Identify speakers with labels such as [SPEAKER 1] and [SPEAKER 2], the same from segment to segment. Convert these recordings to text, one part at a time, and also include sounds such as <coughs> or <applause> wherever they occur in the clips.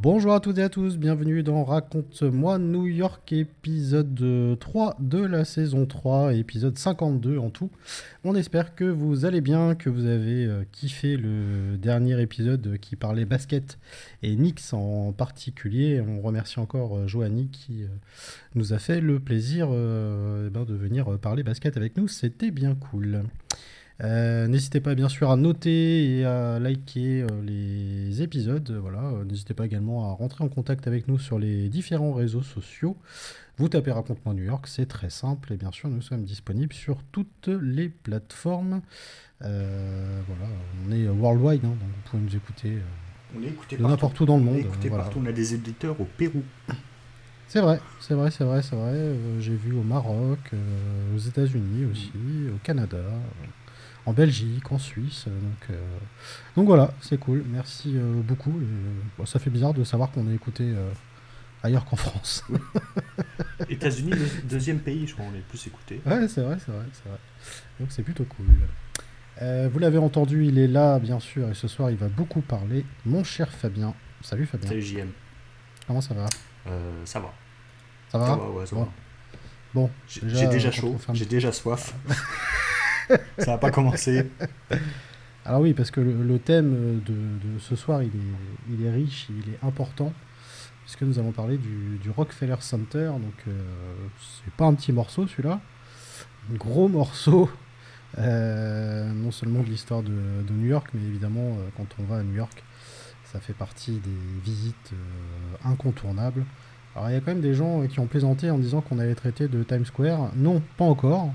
[SPEAKER 1] Bonjour à toutes et à tous, bienvenue dans Raconte-moi New York, épisode 3 de la saison 3, épisode 52 en tout. On espère que vous allez bien, que vous avez euh, kiffé le dernier épisode qui parlait basket et Nix en particulier. On remercie encore euh, Joanny qui euh, nous a fait le plaisir eh ben, de venir parler basket avec nous, c'était bien cool. Euh, n'hésitez pas bien sûr à noter et à liker euh, les épisodes. Voilà. Euh, n'hésitez pas également à rentrer en contact avec nous sur les différents réseaux sociaux. Vous tapez Raconte-moi New York, c'est très simple. Et bien sûr, nous sommes disponibles sur toutes les plateformes. voilà, on est worldwide, hein, donc vous pouvez nous écouter. n'importe où dans le monde.
[SPEAKER 2] On partout. On a des éditeurs au Pérou.
[SPEAKER 1] C'est vrai, c'est vrai, c'est vrai, c'est vrai. J'ai vu au Maroc, aux États-Unis aussi, au Canada en Belgique, en Suisse. Euh, donc, euh, donc voilà, c'est cool. Merci euh, beaucoup. ça fait bizarre de savoir qu'on est écouté ailleurs qu'en France. <laughs>
[SPEAKER 2] États-Unis, deuxième pays, je crois, on est plus écouté.
[SPEAKER 1] Ouais, c'est vrai, c'est vrai, c'est vrai. Donc c'est plutôt cool. vous l'avez entendu, il est là, bien sûr, et ce soir, il va beaucoup parler. Mon cher Fabien. Salut Fabien.
[SPEAKER 2] Salut JM.
[SPEAKER 1] Comment ça va?
[SPEAKER 2] Ça va.
[SPEAKER 1] Ça va,
[SPEAKER 2] ouais, ça
[SPEAKER 1] bon.
[SPEAKER 2] va. Bon, j'ai déjà chaud, j'ai déjà soif. <laughs> <laughs> ça n'a pas commencé.
[SPEAKER 1] Alors oui, parce que le, thème de, ce soir, il est, il est, riche, il est important, puisque nous allons parler du, Rockefeller Center. Donc euh, c'est pas un petit morceau celui-là, un gros morceau, euh, non seulement de l'histoire de, New York, mais évidemment euh, quand on va à New York, ça fait partie des visites incontournables. Alors il y a quand même des gens qui ont plaisanté en disant qu'on allait traiter de Times Square. Non, pas encore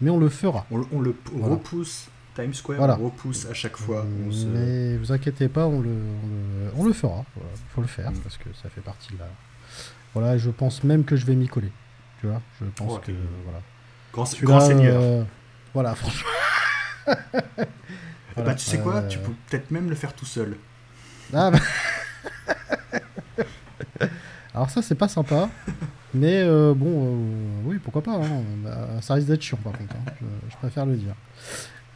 [SPEAKER 1] mais on le fera.
[SPEAKER 2] On, le repousse. Times Square, on repousse à chaque fois.
[SPEAKER 1] Mais vous inquiétez pas, on le, on le, fera. Il faut le faire mm. parce que ça fait partie de la. Voilà, je pense même que je vais m'y coller. Tu vois, je pense que voilà.
[SPEAKER 2] Grand, seigneur. Euh,
[SPEAKER 1] voilà, franchement.
[SPEAKER 2] bah, <laughs> tu sais quoi, tu peux peut-être même le faire tout seul.
[SPEAKER 1] Ah, bah... <laughs> Alors ça, c'est pas sympa. <laughs> Mais euh, bon, euh, oui, pourquoi pas. Hein. Bah, ça risque d'être chiant par contre. Hein. Je, préfère le dire.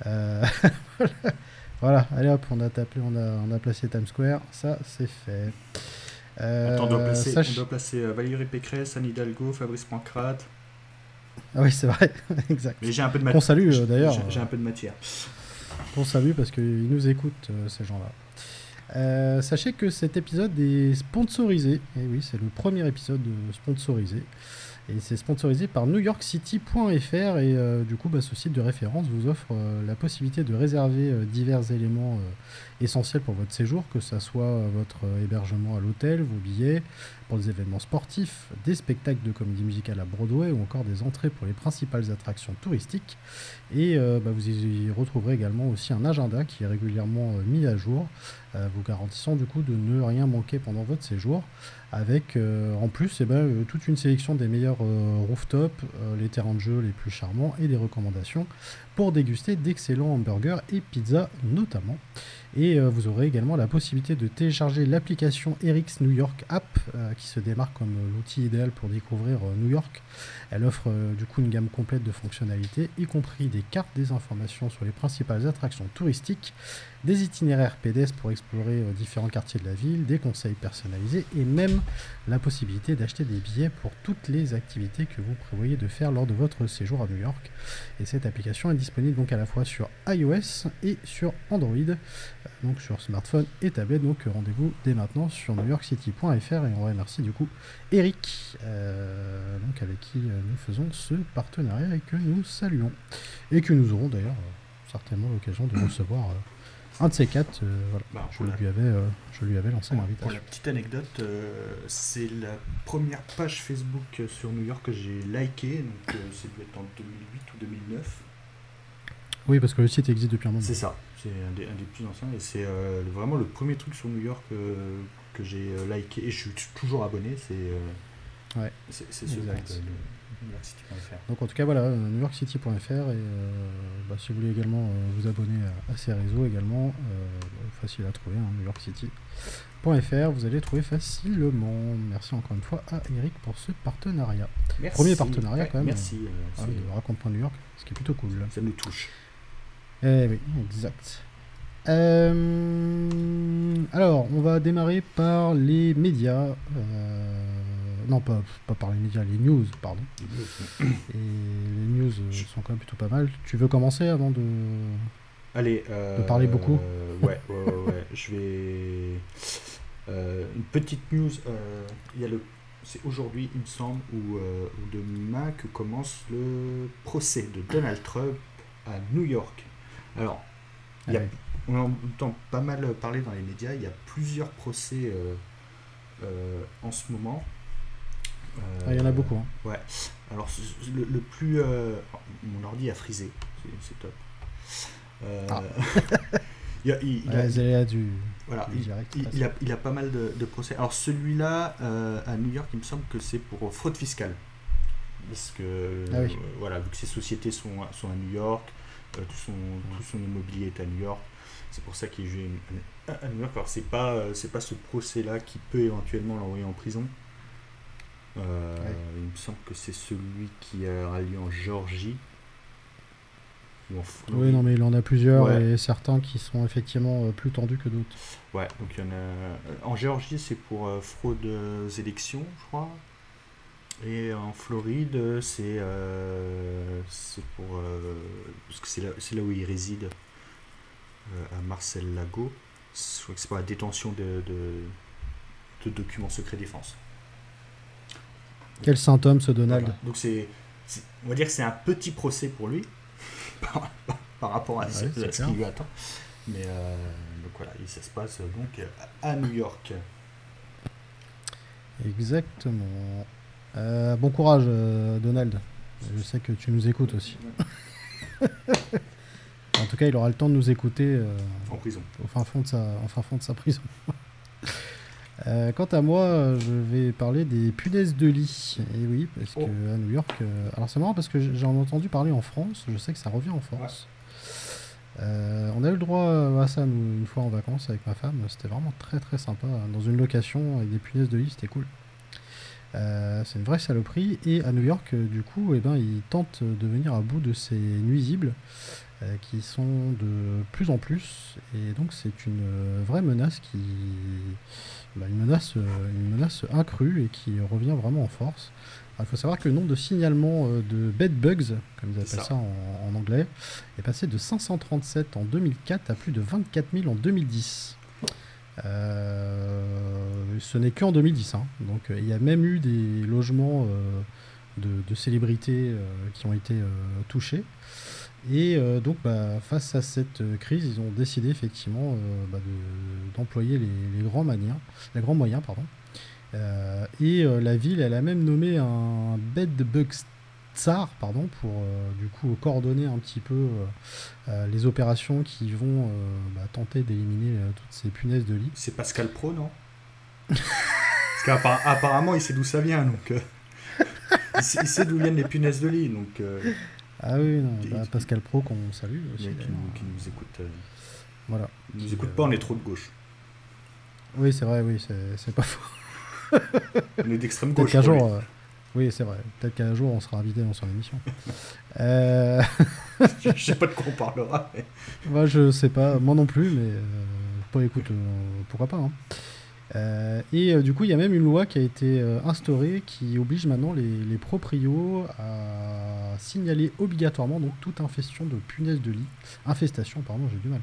[SPEAKER 1] Euh, <laughs> voilà, allez hop, on a tapé, on a, on a placé Times Square. Ça, c'est fait.
[SPEAKER 2] Attends, on doit placer, on doit placer Valérie Pécresse, Anne Hidalgo, Fabrice Pancrate.
[SPEAKER 1] Ah oui, c'est vrai, <laughs> exact.
[SPEAKER 2] Mais j'ai un peu de matière.
[SPEAKER 1] Salue d'ailleurs.
[SPEAKER 2] J'ai un peu de matière.
[SPEAKER 1] On salue parce qu'ils nous écoutent, ces gens-là. Euh, sachez que cet épisode est sponsorisé. Et oui, c'est le premier épisode sponsorisé. Et c'est sponsorisé par NewYorkCity.fr et euh, du coup bah, ce site de référence vous offre euh, la possibilité de réserver divers éléments essentiels pour votre séjour, que ce soit votre hébergement à l'hôtel, vos billets, pour des événements sportifs, des spectacles de comédie musicale à Broadway ou encore des entrées pour les principales attractions touristiques. Et bah, vous y retrouverez également aussi un agenda qui est régulièrement mis à jour euh, vous garantissant du coup de ne rien manquer pendant votre séjour, avec euh, en plus eh ben, euh, toute une sélection des meilleurs rooftops, les terrains de jeu les plus charmants et des recommandations pour déguster d'excellents hamburgers et pizzas notamment. Et vous aurez également la possibilité de télécharger l'application Eric's New York App qui se démarque comme l'outil idéal pour découvrir New York. Elle offre du coup une gamme complète de fonctionnalités, y compris des cartes, des informations sur les principales attractions touristiques des itinéraires pédestres pour explorer euh, différents quartiers de la ville, des conseils personnalisés et même la possibilité d'acheter des billets pour toutes les activités que vous prévoyez de faire lors de votre séjour à New York. Et cette application est disponible donc à la fois sur iOS et sur Android, euh, donc sur smartphone et tablette. Donc rendez-vous dès maintenant sur newyorkcity.fr et on remercie du coup Eric, euh, donc avec qui nous faisons ce partenariat et que nous saluons et que nous aurons d'ailleurs certainement l'occasion de recevoir un de ces quatre, euh, voilà. Bah, je, lui avais, euh, je lui avais lancé l'invitation.
[SPEAKER 2] Pour la petite anecdote, euh, c'est la première page Facebook sur New York que j'ai liké, donc c'est dû être en 2008 ou 2009.
[SPEAKER 1] Oui, parce que le site existe depuis un moment.
[SPEAKER 2] C'est ça, c'est un des, un des, plus anciens et c'est vraiment le premier truc sur New York que j'ai liké et je suis toujours abonné. C'est
[SPEAKER 1] ouais.
[SPEAKER 2] c'est ce
[SPEAKER 1] donc en tout cas voilà, newyorkcity.fr et euh, bah, si vous voulez également euh, vous abonner à, ces réseaux également, euh, facile à trouver, hein, newyorkcity.fr, vous allez trouver facilement. Merci encore une fois à Eric pour ce partenariat. Premier partenariat quand même.
[SPEAKER 2] Merci.
[SPEAKER 1] Ah, Raconte.New York, ce qui est plutôt cool.
[SPEAKER 2] Ça nous touche.
[SPEAKER 1] Eh oui, exact. alors, on va démarrer par les médias. Non, pas, pas par les médias, les news, pardon. Et les news euh, sont quand même plutôt pas mal. Tu veux commencer avant de.
[SPEAKER 2] Allez.
[SPEAKER 1] de parler beaucoup?
[SPEAKER 2] Ouais, ouais, ouais, <laughs> Je vais. Euh, une petite news. Euh, il y a le. C'est aujourd'hui, il me semble, ou, demain que commence le procès de Donald Trump à New York. Alors, il y a, ah on entend pas mal parler dans les médias. Il y a plusieurs procès en ce moment.
[SPEAKER 1] Ah, il y en a beaucoup. Hein.
[SPEAKER 2] Ouais. Alors, le, plus. Euh, mon ordi a frisé. C'est top. Euh, ah. <laughs> il,
[SPEAKER 1] a, du,
[SPEAKER 2] voilà, il, a, il, a, pas mal de, procès. Alors, celui-là, euh, à New York, il me semble que c'est pour fraude fiscale. Parce que, ah voilà, vu que ces sociétés sont, sont à New York, tout, son, tout son immobilier est à New York, c'est pour ça qu'il joue à New York. Alors, c'est pas, c'est pas ce procès-là qui peut éventuellement l'envoyer en prison. Euh, il me semble que c'est celui qui a lieu en Géorgie.
[SPEAKER 1] oui, non, mais il en a plusieurs et certains qui sont effectivement euh, plus tendus que d'autres.
[SPEAKER 2] Ouais, donc il y en a. Euh, en Géorgie, c'est pour fraude aux élections, je crois. Et en Floride, c'est c'est pour. parce que c'est là, là, où il réside, à Marcel Lago. Je crois que c'est pour la détention de, de, de documents secrets défense.
[SPEAKER 1] Quel symptôme ce Donald
[SPEAKER 2] Donc c'est, on va dire que c'est un petit procès pour lui <laughs> par, rapport à, ce, qui lui attend. Mais euh, donc voilà, ça se passe donc à New York.
[SPEAKER 1] Exactement. Euh, bon courage, euh, Donald. Je sais que tu nous écoutes aussi. <laughs> en tout cas, il aura le temps de nous écouter
[SPEAKER 2] en prison.
[SPEAKER 1] Au fin fond de sa, en fin fond de sa prison. <laughs> Euh, quant à moi, je vais parler des punaises de lit. Et oui, parce oh. que à New York. Euh, alors c'est marrant parce que j'en ai entendu parler en France. Je sais que ça revient en France. Euh, on a eu le droit à ça une fois en vacances avec ma femme. C'était vraiment très très sympa. Dans une location avec des punaises de lit, c'était cool. c'est une vraie saloperie. Et à New York, du coup, eh ben, ils tentent de venir à bout de ces nuisibles qui sont de plus en plus. Et donc c'est une vraie menace qui bah, une, menace, euh, une menace accrue et qui revient vraiment en force. Il faut savoir que le nombre de signalements euh, de bed bugs, comme ils appellent ça, en, anglais, est passé de 537 en 2004 à plus de 24 000 en 2010. Euh, ce n'est qu'en 2010. Hein. Donc il y a même eu des logements de, célébrités qui ont été touchés. Et euh, donc, bah, face à cette euh, crise, ils ont décidé effectivement euh, bah, d'employer les, grands maniens, les grands moyens. Pardon. et la ville, elle a même nommé un bed bug tsar pardon, pour du coup coordonner un petit peu les opérations qui vont bah, tenter d'éliminer toutes ces punaises de lit.
[SPEAKER 2] C'est Pascal Pro, non? <laughs> Parce qu'apparemment, il sait d'où ça vient, donc <laughs> il sait, d'où viennent les punaises de lit, donc.
[SPEAKER 1] Ah oui, bah, Pascal Pro qu'on salue aussi.
[SPEAKER 2] Qui nous, qui nous, écoute. Euh,
[SPEAKER 1] voilà.
[SPEAKER 2] Il nous écoute pas, on est trop de gauche.
[SPEAKER 1] Oui, c'est vrai, oui, c'est pas faux.
[SPEAKER 2] on est d'extrême <laughs> gauche.
[SPEAKER 1] Qu'un jour, euh, oui, c'est vrai. Peut-être qu'un jour on sera invité dans son émission. <laughs> euh...
[SPEAKER 2] je sais pas de quoi on parlera. Mais... <laughs>
[SPEAKER 1] Moi, je sais pas, moi non plus, mais euh, écoute, pourquoi pas. Hein. Euh, et euh, du coup, il y a même une loi qui a été euh, instaurée qui oblige maintenant les, proprios à signaler obligatoirement donc toute infestation de punaises de lit, infestation, pardon, j'ai du mal,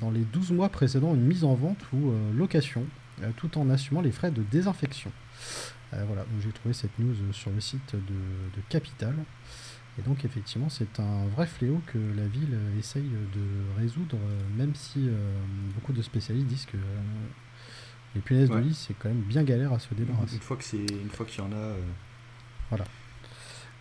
[SPEAKER 1] dans les 12 mois précédant une mise en vente ou location, tout en assumant les frais de désinfection. voilà, j'ai trouvé cette news sur le site de Capital. Et donc effectivement, c'est un vrai fléau que la ville essaye de résoudre, même si beaucoup de spécialistes disent que les punaises de lit, c'est quand même bien galère à se débarrasser.
[SPEAKER 2] Une fois que c'est, une fois qu'il y en a. Euh,
[SPEAKER 1] voilà.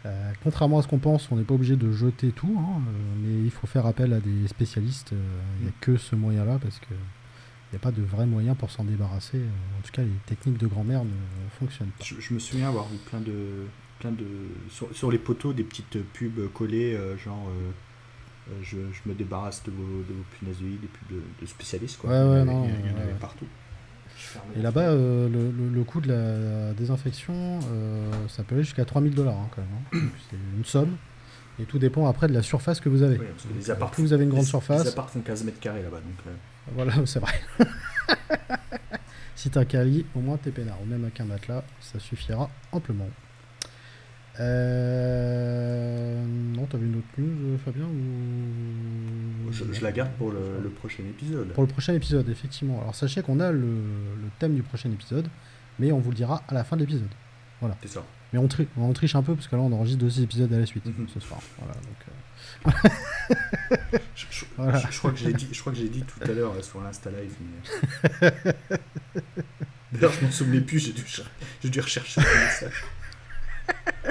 [SPEAKER 1] Euh, contrairement à ce qu'on pense, on n'est pas obligé de jeter tout, hein, mais il faut faire appel à des spécialistes. Il n'y a mm. que ce moyen-là parce que il n'y a pas de vrai moyen pour s'en débarrasser. En tout cas, les techniques de grand-mère ne fonctionnent pas.
[SPEAKER 2] Je, me souviens avoir vu plein de, plein de sur, les poteaux des petites pubs collées, genre je, me débarrasse de vos, de vos punaisoïdes et puis de, spécialistes. Quoi.
[SPEAKER 1] Ouais, ouais, non,
[SPEAKER 2] il y, en avait partout.
[SPEAKER 1] Et là-bas, euh, le, coût de la désinfection, euh, ça peut aller jusqu'à 3000 dollars hein, quand même. Hein. C'est une somme. Et tout dépend après de la surface que vous avez. Oui,
[SPEAKER 2] parce que les apparts,
[SPEAKER 1] vous avez une grande surface. Les
[SPEAKER 2] apparts font 15 mètres carrés là-bas. Donc, euh.
[SPEAKER 1] Voilà, <laughs> c'est vrai. <laughs> si t'as un cali, au moins t'es peinard. Ou même avec un matelas, ça suffira amplement. Euh... Non, t'avais une autre news, Fabien ou...
[SPEAKER 2] je, la garde pour le, prochain épisode.
[SPEAKER 1] Pour le prochain épisode, effectivement. Alors sachez qu'on a le, thème du prochain épisode, mais on vous le dira à la fin de l'épisode. Voilà.
[SPEAKER 2] C'est ça.
[SPEAKER 1] Mais on, on, triche un peu parce que là on enregistre deux épisodes à la suite mhm. ce soir. Voilà, donc,
[SPEAKER 2] euh, je, crois que j'ai dit, je crois que j'ai dit tout à l'heure euh, sur l'Insta Live. <laughs> D'ailleurs, je m'en souvenais plus. J'ai dû, j'ai dû rechercher message. <laughs>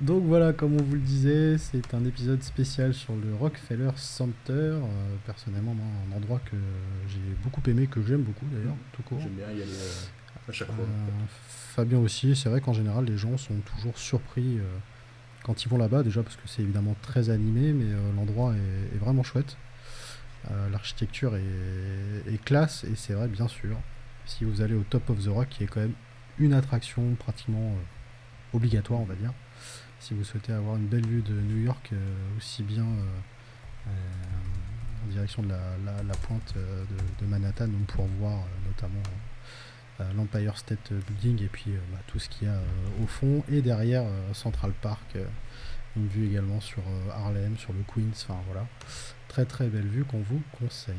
[SPEAKER 1] Donc voilà, comme on vous le disait, c'est un épisode spécial sur le Rockefeller Center. Euh, personnellement, un endroit que j'ai beaucoup aimé, que j'aime beaucoup d'ailleurs, tout court.
[SPEAKER 2] J'aime bien y aller euh, à chaque fois.
[SPEAKER 1] Euh, Fabien aussi, c'est vrai qu'en général, les gens sont toujours surpris quand ils vont là-bas, déjà parce que c'est évidemment très animé, mais l'endroit est, vraiment chouette. L'architecture est, est, classe, et c'est vrai, bien sûr, si vous allez au Top of the Rock, qui est quand même une attraction pratiquement obligatoire, on va dire. Si vous souhaitez avoir une belle vue de New York, euh, aussi bien euh, euh, en direction de la, pointe de, Manhattan, pour voir notamment l'Empire State Building et puis bah, tout ce qu'il y a au fond. Et derrière Central Park, une vue également sur Harlem, sur le Queens, enfin voilà. Très très belle vue qu'on vous conseille.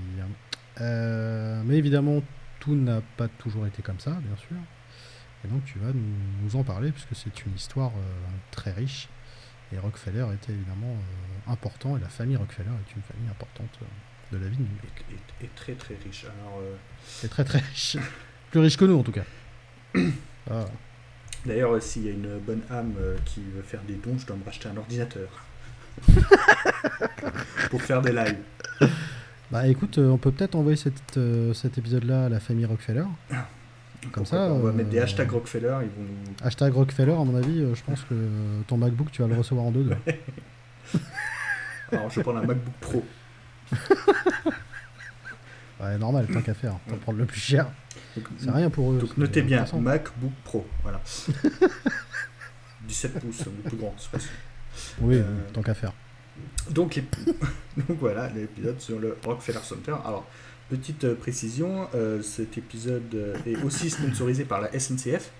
[SPEAKER 1] mais évidemment, tout n'a pas toujours été comme ça, bien sûr. Et donc tu vas nous, en parler, puisque c'est une histoire euh, très riche. Et Rockefeller était évidemment euh, important, et la famille Rockefeller est une famille importante euh, de la vie de New York.
[SPEAKER 2] Et, très très riche. Alors,
[SPEAKER 1] C'est très très riche. <laughs> Plus riche que nous en tout cas. <coughs>
[SPEAKER 2] Ah. D'ailleurs, s'il y a une bonne âme qui veut faire des dons, je dois me racheter un ordinateur. <laughs> Pour faire des lives.
[SPEAKER 1] Bah écoute, on peut peut-être envoyer cet épisode-là à la famille Rockefeller. <coughs> Comme ça,
[SPEAKER 2] on va mettre des euh, hashtags Rockefeller, ils vont
[SPEAKER 1] Hashtag Rockefeller, à mon avis, euh, je pense que ton MacBook, tu vas le recevoir en deux. deux. <laughs>
[SPEAKER 2] Alors, je vais prendre un MacBook Pro. <laughs>
[SPEAKER 1] ouais, normal, tant qu'à faire. T'en prendre le plus cher. C'est rien pour eux.
[SPEAKER 2] Donc, notez bien, MacBook Pro. Voilà. <laughs> 17 pouces, le plus grand, c'est
[SPEAKER 1] Oui, euh, tant qu'à faire.
[SPEAKER 2] Donc, donc voilà, l'épisode sur le Rockefeller Center. Alors, Petite euh, précision, euh, cet épisode euh, est aussi sponsorisé par la SNCF.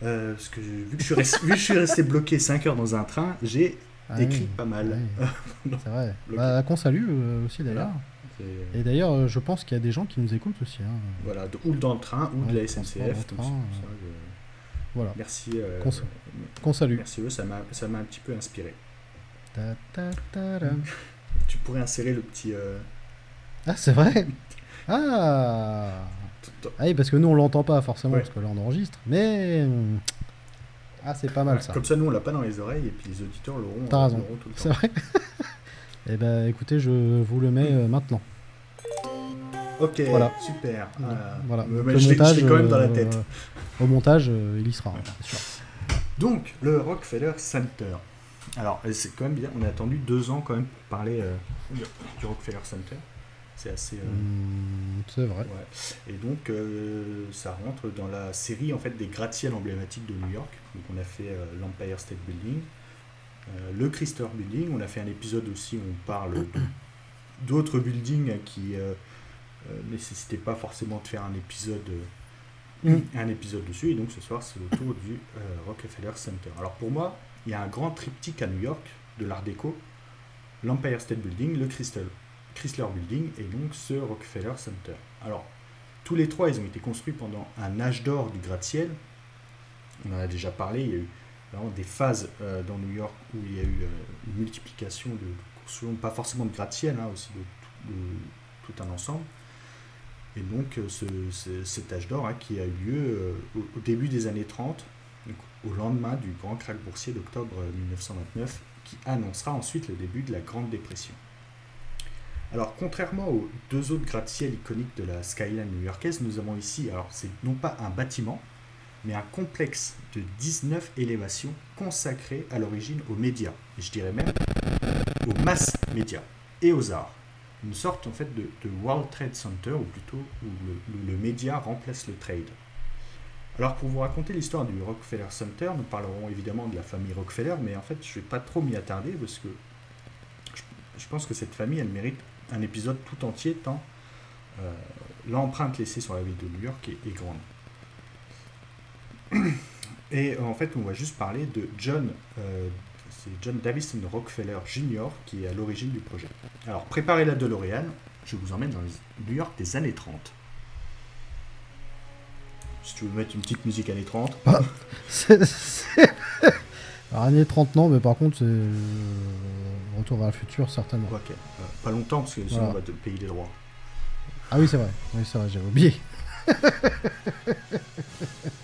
[SPEAKER 2] parce que vu que, je suis resté, je suis resté bloqué 5 heures dans un train, j'ai ah écrit pas mal. <laughs>
[SPEAKER 1] c'est vrai. Bah, qu'on salue aussi d'ailleurs. Et d'ailleurs, je pense qu'il y a des gens qui nous écoutent aussi. Hein.
[SPEAKER 2] Voilà, ou dans le train, ou de la SNCF.
[SPEAKER 1] Voilà.
[SPEAKER 2] Merci.
[SPEAKER 1] qu'on salue.
[SPEAKER 2] Merci eux, ça m'a un petit peu inspiré. <laughs> tu pourrais insérer le petit.
[SPEAKER 1] Ah, c'est vrai <laughs> Ah Ah oui, parce que nous, on l'entend pas forcément, parce que là, on enregistre. Mais. Ah, c'est pas mal ça.
[SPEAKER 2] Comme ça, nous, on l'a pas dans les oreilles, et puis les auditeurs l'auront
[SPEAKER 1] T'as raison. C'est vrai <laughs> Eh ben, écoutez, je vous le mets euh, maintenant.
[SPEAKER 2] Ok, voilà. super.
[SPEAKER 1] voilà.
[SPEAKER 2] le montage, quand même dans la tête.
[SPEAKER 1] Euh, au montage, euh, il y sera, sûr.
[SPEAKER 2] Donc, le Rockefeller Center. Alors, c'est quand même bien, on a attendu deux ans quand même pour parler du Rockefeller Center. C'est assez. Euh,
[SPEAKER 1] hmm, c'est vrai.
[SPEAKER 2] Et donc, euh, ça rentre dans la série en fait des gratte-ciel emblématiques de New York. Donc, on a fait euh, l'Empire State Building, le Chrysler Building. On a fait un épisode aussi où on parle <coughs> d'autres buildings qui ne nécessitaient pas forcément de faire un épisode. Hmm. un épisode dessus et donc ce soir c'est le tour du Rockefeller Center. Alors pour moi, il y a un grand triptyque à New York de l'Art déco, l'Empire State Building, le Crystal Chrysler Building et donc ce Rockefeller Center. Alors, tous les trois, ils ont été construits pendant un âge d'or du gratte-ciel. On en a déjà parlé, il y a eu vraiment des phases euh, dans New York où il y a eu euh, une multiplication de constructions, pas forcément de gratte-ciel, hein, aussi de, tout un ensemble. Et donc, euh, ce, cet âge d'or hein, qui a eu lieu au, début des années 30, au lendemain du grand krach boursier d'octobre 1929 qui annoncera ensuite le début de la Grande Dépression. Alors, contrairement aux deux autres gratte-ciel iconiques de la skyline new-yorkaise, nous avons ici, alors c'est non pas un bâtiment, mais un complexe de 19 élévations consacré à l'origine aux médias, et je dirais même aux masses médias et aux arts. Une sorte en fait de, World Trade Center, ou plutôt où le, le média remplace le trade. Alors pour vous raconter l'histoire du Rockefeller Center, nous parlerons évidemment de la famille Rockefeller, mais en fait je ne vais pas trop m'y attarder parce que je, pense que cette famille, elle mérite un épisode tout entier tant euh, l'empreinte laissée sur la ville de New York est, grande. <clears throat> Et en fait, on va juste parler de John, euh, c'est John Davison Rockefeller Jr. qui est à l'origine du projet. Alors préparez la DeLorean, je vous emmène dans New York des années 30. Si tu veux mettre une petite musique années 30. Ah, <laughs> <laughs>
[SPEAKER 1] Alors, années 30, non, mais par contre, c'est. Retour vers le futur, certainement.
[SPEAKER 2] Ok. Euh, pas longtemps, parce que sinon, on va te payer les droits.
[SPEAKER 1] Ah oui, c'est vrai. Oui, c'est vrai, j'avais oublié. <laughs>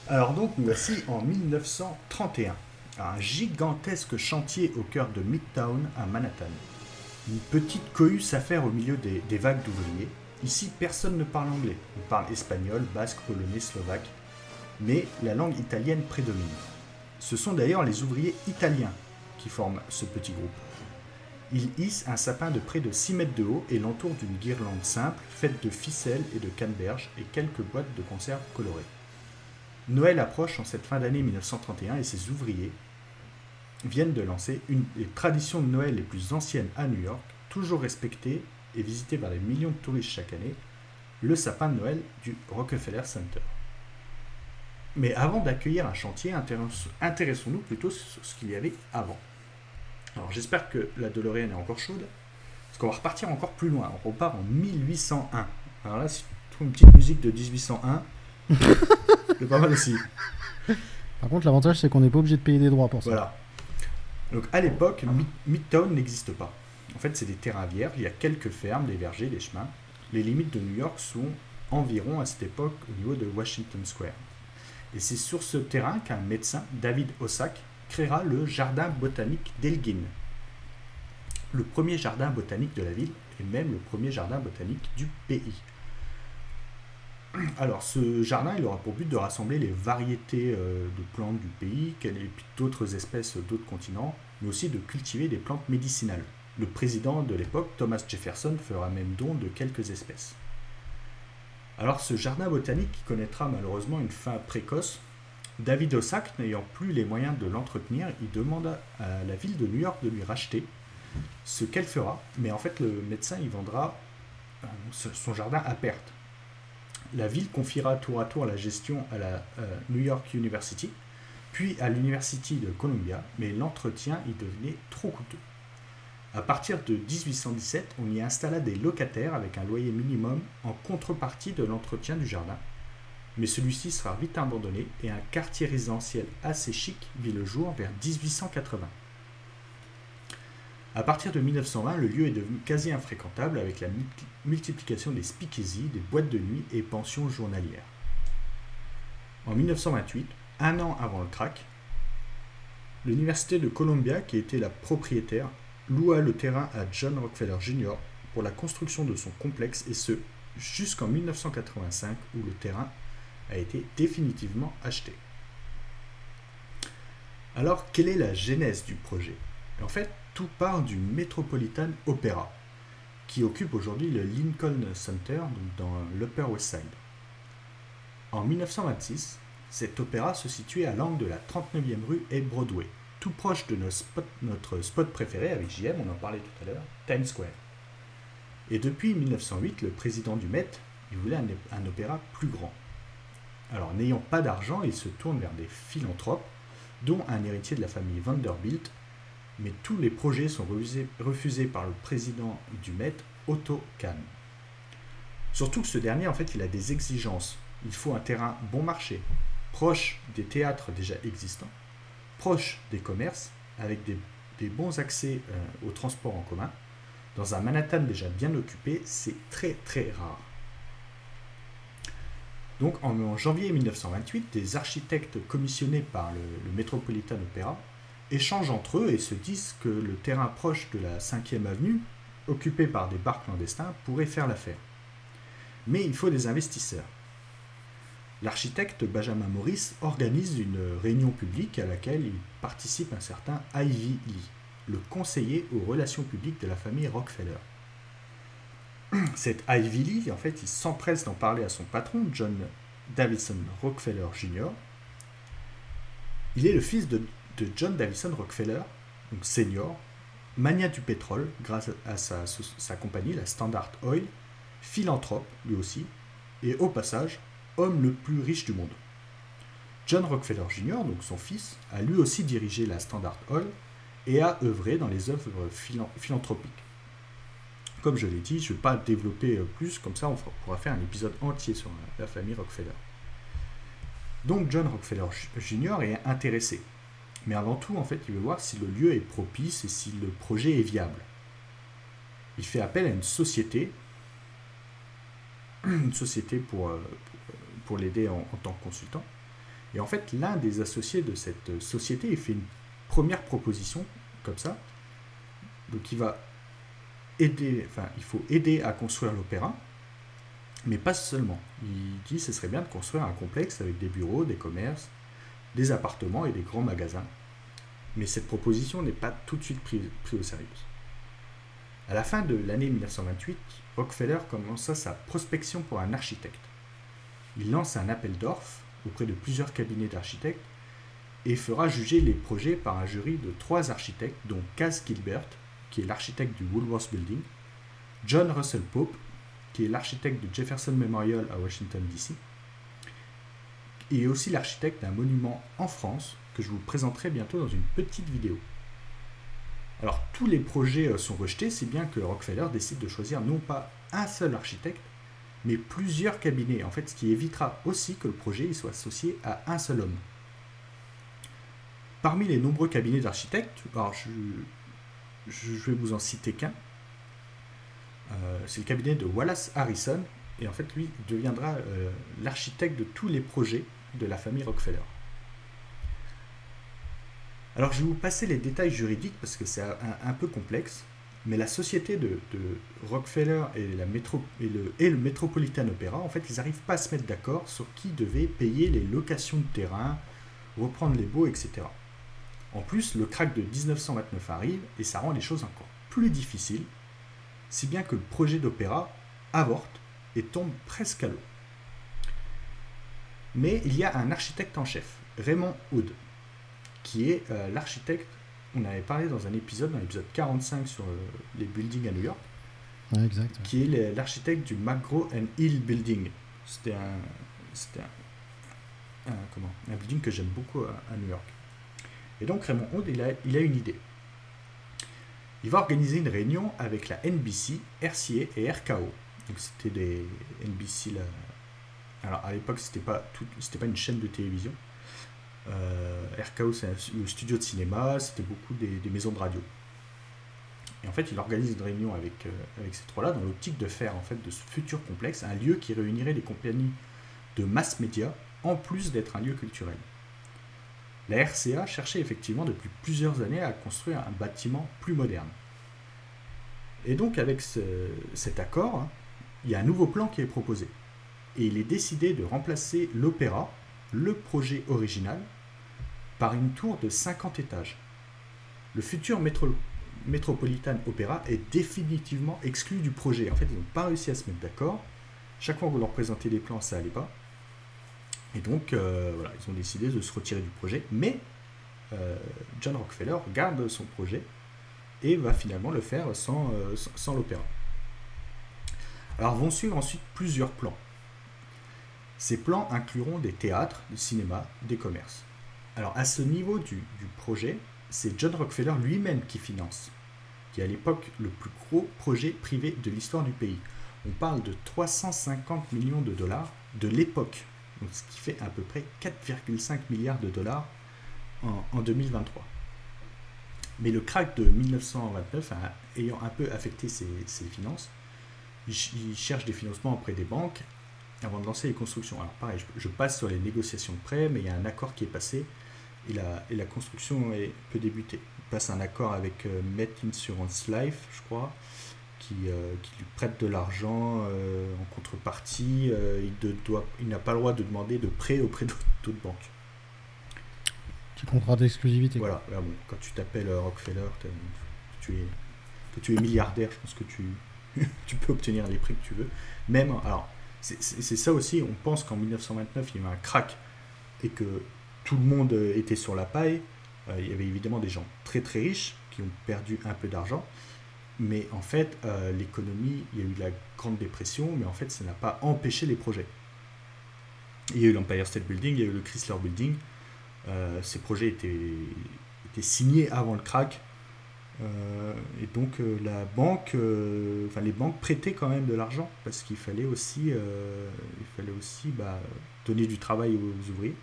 [SPEAKER 2] Alors, donc, nous voici en 1931. Un gigantesque chantier au cœur de Midtown, à Manhattan. Une petite cohue s'affaire au milieu des, des vagues d'ouvriers Ici, personne ne parle anglais. On parle espagnol, basque, polonais, slovaque. Mais la langue italienne prédomine. Ce sont d'ailleurs les ouvriers italiens qui forment ce petit groupe. Ils hissent un sapin de près de 6 mètres de haut et l'entourent d'une guirlande simple faite de ficelles et de canneberges et quelques boîtes de conserve colorées. Noël approche en cette fin d'année 1931 et ses ouvriers viennent de lancer une des traditions de Noël les plus anciennes à New York, toujours respectée et visité par des millions de touristes chaque année, le sapin de Noël du Rockefeller Center. Mais avant d'accueillir un chantier, intéressons-nous plutôt sur ce qu'il y avait avant. Alors j'espère que la DeLorean est encore chaude, parce qu'on va repartir encore plus loin. On repart en 1801. Alors là, si tu trouves une petite musique de 1801, <laughs> c'est pas mal aussi.
[SPEAKER 1] Par contre, l'avantage, c'est qu'on n'est pas obligé de payer des droits pour ça.
[SPEAKER 2] Voilà. Donc à l'époque, Midtown n'existe pas. En fait, c'est des terrains vierges, il y a quelques fermes, des vergers, des chemins. Les limites de New York sont environ à cette époque au niveau de Washington Square. Et c'est sur ce terrain qu'un médecin, David Ossack, créera le jardin botanique d'Elgin. Le premier jardin botanique de la ville et même le premier jardin botanique du pays. Alors, ce jardin, il aura pour but de rassembler les variétés euh, de plantes du pays, et d'autres espèces d'autres continents, mais aussi de cultiver des plantes médicinales. Le président de l'époque, Thomas Jefferson, fera même don de quelques espèces. Alors ce jardin botanique connaîtra malheureusement une fin précoce. David Ossack, n'ayant plus les moyens de l'entretenir, il demande à la ville de New York de lui racheter, ce qu'elle fera, mais en fait le médecin il vendra euh, son jardin à perte. La ville confiera tour à tour la gestion à la euh, New York University, puis à l'University de Columbia, mais l'entretien y devenait trop coûteux. À partir de 1817, on y installa des locataires avec un loyer minimum en contrepartie de l'entretien du jardin. Mais celui-ci sera vite abandonné et un quartier résidentiel assez chic vit le jour vers 1880. À partir de 1920, le lieu est devenu quasi infréquentable avec la multiplication des speakeasies, des boîtes de nuit et pensions journalières. En 1928, un an avant le crack, l'université de Columbia, qui était la propriétaire, loua le terrain à John Rockefeller Jr. pour la construction de son complexe et ce jusqu'en 1985 où le terrain a été définitivement acheté. Alors, quelle est la genèse du projet? En fait, tout part du Metropolitan Opera, qui occupe aujourd'hui le Lincoln Center dans l'Upper West Side. En 1926, cet opéra se situait à l'angle de la 39e rue et Broadway tout proche de notre spot, préféré avec JM, on en parlait tout à l'heure, Times Square. Et depuis 1908, le président du Met, il voulait un, opéra plus grand. Alors, n'ayant pas d'argent, il se tourne vers des philanthropes, dont un héritier de la famille Vanderbilt, mais tous les projets sont refusés, par le président du Met, Otto Kahn. Surtout que ce dernier, en fait, il a des exigences. Il faut un terrain bon marché, proche des théâtres déjà existants, proche des commerces, avec des, bons accès euh, au transport en commun, dans un Manhattan déjà bien occupé, c'est très très rare. Donc en, janvier 1928, des architectes commissionnés par le, Metropolitan Opera échangent entre eux et se disent que le terrain proche de la 5e avenue, occupé par des bars clandestins, pourrait faire l'affaire. Mais il faut des investisseurs. L'architecte Benjamin Morris organise une réunion publique à laquelle il participe un certain Ivy Lee, le conseiller aux relations publiques de la famille Rockefeller. Cet Ivy Lee, en fait, il s'empresse d'en parler à son patron, John Davison Rockefeller Jr. Il est le fils de, John Davison Rockefeller, donc senior, mania du pétrole grâce à sa compagnie, la Standard Oil, philanthrope lui aussi, et au passage, homme le plus riche du monde. John Rockefeller Jr., donc son fils, a lui aussi dirigé la Standard Oil et a œuvré dans les œuvres philanthropiques. Comme je l'ai dit, je ne vais pas développer euh, plus, comme ça on pourra faire un épisode entier sur la famille Rockefeller. Donc John Rockefeller Jr. est intéressé. Mais avant tout, en fait, il veut voir si le lieu est propice et si le projet est viable. Il fait appel à une société, <clears throat> une société pour, euh, pour l'aider en, tant que consultant. Et en fait, l'un des associés de cette société il fait une première proposition comme ça. Donc il va il faut aider à construire l'opéra, mais pas seulement. Il dit que ce serait bien de construire un complexe avec des bureaux, des commerces, des appartements et des grands magasins. Mais cette proposition n'est pas tout de suite prise, au sérieux. À la fin de l'année 1928, Rockefeller commença sa prospection pour un architecte. Il lance un appel d'offres auprès de plusieurs cabinets d'architectes et fera juger les projets par un jury de trois architectes, dont Kaz Gilbert, qui est l'architecte du Woolworth Building, John Russell Pope, qui est l'architecte du Jefferson Memorial à Washington, D.C., et aussi l'architecte d'un monument en France que je vous présenterai bientôt dans une petite vidéo. Alors tous les projets euh, sont rejetés, si bien que Rockefeller décide de choisir non pas un seul architecte, mais plusieurs cabinets, en fait, ce qui évitera aussi que le projet soit associé à un seul homme. Parmi les nombreux cabinets d'architectes, alors je, vais vous en citer qu'un, euh, c'est le cabinet de Wallace Harrison, et en fait lui deviendra euh, l'architecte de tous les projets de la famille Rockefeller. Alors je vais vous passer les détails juridiques parce que c'est un, peu complexe, mais la société de, Rockefeller et, le, et le Metropolitan Opera, en fait, ils n'arrivent pas à se mettre d'accord sur qui devait payer les locations de terrain, reprendre les baux, etc. En plus, le crack de 1929 arrive et ça rend les choses encore plus difficiles, si bien que le projet d'opéra avorte et tombe presque à l'eau. Mais il y a un architecte en chef, Raymond Hood, qui est euh, l'architecte, on avait parlé dans un épisode, dans l'épisode 45 sur euh, les buildings à New York, qui est l'architecte du McGraw and Hill Building. C'était un, un, comment, un building que j'aime beaucoup à New York. Et donc Raymond Hood, il a, une idée. Il va organiser une réunion avec la NBC, RCA et RKO. Donc c'était des NBC. Alors à l'époque, c'était pas pas une chaîne de télévision. Euh, RKO, c'est le studio de cinéma. C'était beaucoup des, maisons de radio. Et en fait, il organise une réunion avec, euh, avec ces trois-là dans l'optique de faire en fait de ce futur complexe un lieu qui réunirait les compagnies de mass média en plus d'être un lieu culturel. La RCA cherchait effectivement depuis plusieurs années à construire un bâtiment plus moderne. Et donc avec cet accord, il y a un nouveau plan qui est proposé. Et il est décidé de remplacer l'opéra, le projet original, par une tour de 50 étages. Le futur Metropolitan Opera est définitivement exclu du projet. En fait, ils n'ont pas réussi à se mettre d'accord. Chaque fois que vous leur présentez des plans, ça n'allait pas. Et donc, euh, voilà, ils ont décidé de se retirer du projet, mais euh, John Rockefeller garde son projet et va finalement le faire sans, euh, sans, l'opéra. Alors vont suivre ensuite plusieurs plans. Ces plans incluront des théâtres, du cinéma, des commerces. Alors à ce niveau du projet, c'est John Rockefeller lui-même qui finance, qui est à l'époque le plus gros projet privé de l'histoire du pays. On parle de 350 millions de dollars de l'époque ce qui fait à peu près 4,5 milliards de dollars en, 2023. Mais le crack de 1929 ayant un peu affecté ses, finances, il, cherche des financements auprès des banques avant de lancer les constructions. Alors pareil, je, passe sur les négociations de prêt, mais il y a un accord qui est passé et la, et la construction est, peut débuter. Il passe un accord avec euh, Met Insurance Life, je crois, qui, euh, qui lui prête de l'argent euh, en contrepartie. il, doit, il n'a pas le droit de demander de prêt auprès d'autres banques.
[SPEAKER 1] Petit contrat d'exclusivité.
[SPEAKER 2] Voilà, bon, quand tu t'appelles Rockefeller, tu es, que tu es milliardaire, je pense que tu, <laughs> tu peux obtenir les prix que tu veux. Même, alors, c'est ça aussi, on pense qu'en 1929, il y avait un crack et que tout le monde était sur la paille. Euh, il y avait évidemment des gens très très riches qui ont perdu un peu d'argent. Mais en fait, euh, l'économie, il y a eu la Grande Dépression, mais en fait, ça n'a pas empêché les projets. Il y a eu l'Empire State Building, il y a eu le Chrysler Building. Euh, ces projets étaient, signés avant le crack. Euh, et donc les banques prêtaient quand même de l'argent parce qu'il fallait aussi, il fallait aussi bah, donner du travail aux, ouvriers.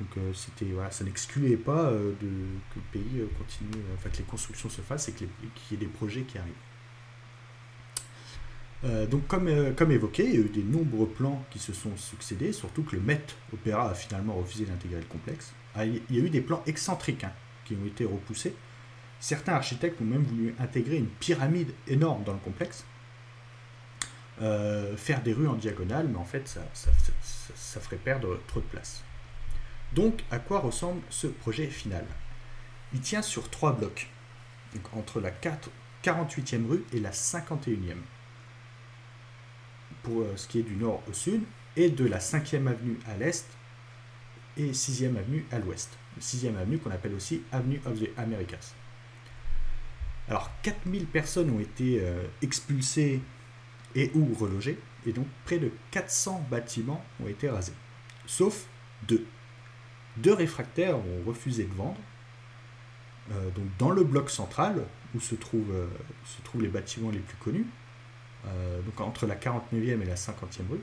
[SPEAKER 2] Donc c'était voilà, ça n'excluait pas de, que le pays continue, enfin que les constructions se fassent et qu'il y ait des projets qui arrivent. donc comme, comme évoqué, il y a eu des nombreux plans qui se sont succédés, surtout que le Met Opéra a finalement refusé d'intégrer le complexe. Ah, il y a eu des plans excentriques hein, qui ont été repoussés. Certains architectes ont même voulu intégrer une pyramide énorme dans le complexe, euh, faire des rues en diagonale, mais en fait, ça, ça, ferait perdre trop de place. Donc, à quoi ressemble ce projet final? Il tient sur trois blocs, entre la 48e rue et la 51e, pour euh, ce qui est du nord au sud, et de la 5e avenue à l'est et 6e avenue à l'ouest. 6e avenue qu'on appelle aussi Avenue of the Americas. Alors 4000 personnes ont été euh, expulsées et ou relogées, et donc près de 400 bâtiments ont été rasés. Sauf deux. Deux réfractaires ont refusé de vendre. Euh, donc dans le bloc central, où se trouvent, euh, se trouvent les bâtiments les plus connus, donc entre la 49e et la 50e rue.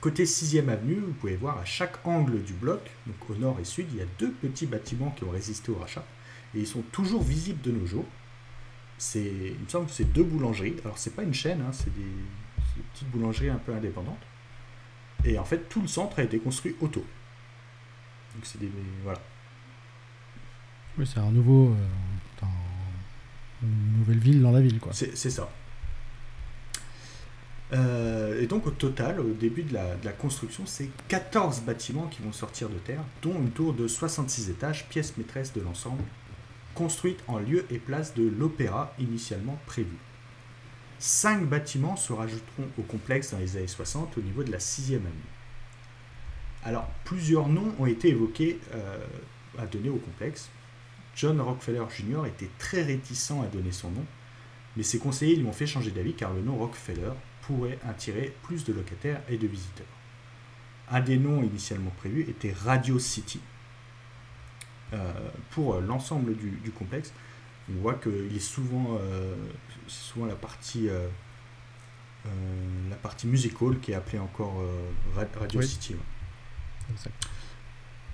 [SPEAKER 2] Côté 6e avenue, vous pouvez voir à chaque angle du bloc, donc au nord et sud, il y a deux petits bâtiments qui ont résisté au rachat et ils sont toujours visibles de nos jours. C'est, il me semble que c'est deux boulangeries. Alors c'est pas une chaîne, hein, c'est, des, petites boulangeries un peu indépendantes. Et en fait, tout le centre a été construit autour. Donc c'est des voilà.
[SPEAKER 1] Oui, c'est un nouveau, euh, une nouvelle ville dans la ville, quoi.
[SPEAKER 2] C'est, ça. Euh, et donc au total, au début de la, de la construction, c'est 14 bâtiments qui vont sortir de terre, dont une tour de 66 étages, pièce maîtresse de l'ensemble, construite en lieu et place de l'opéra initialement prévu. Cinq bâtiments se rajouteront au complexe dans les années 60 au niveau de la 6e année. Alors, plusieurs noms ont été évoqués euh, à donner au complexe. John Rockefeller Jr. était très réticent à donner son nom, mais ses conseillers lui ont fait changer d'avis car le nom Rockefeller pourrait attirer plus de locataires et de visiteurs. Un des noms initialement prévus était Radio City, euh, pour l'ensemble du, complexe. On voit qu'il est souvent, euh, souvent la partie, euh, la partie musical qui est appelée encore Radio City.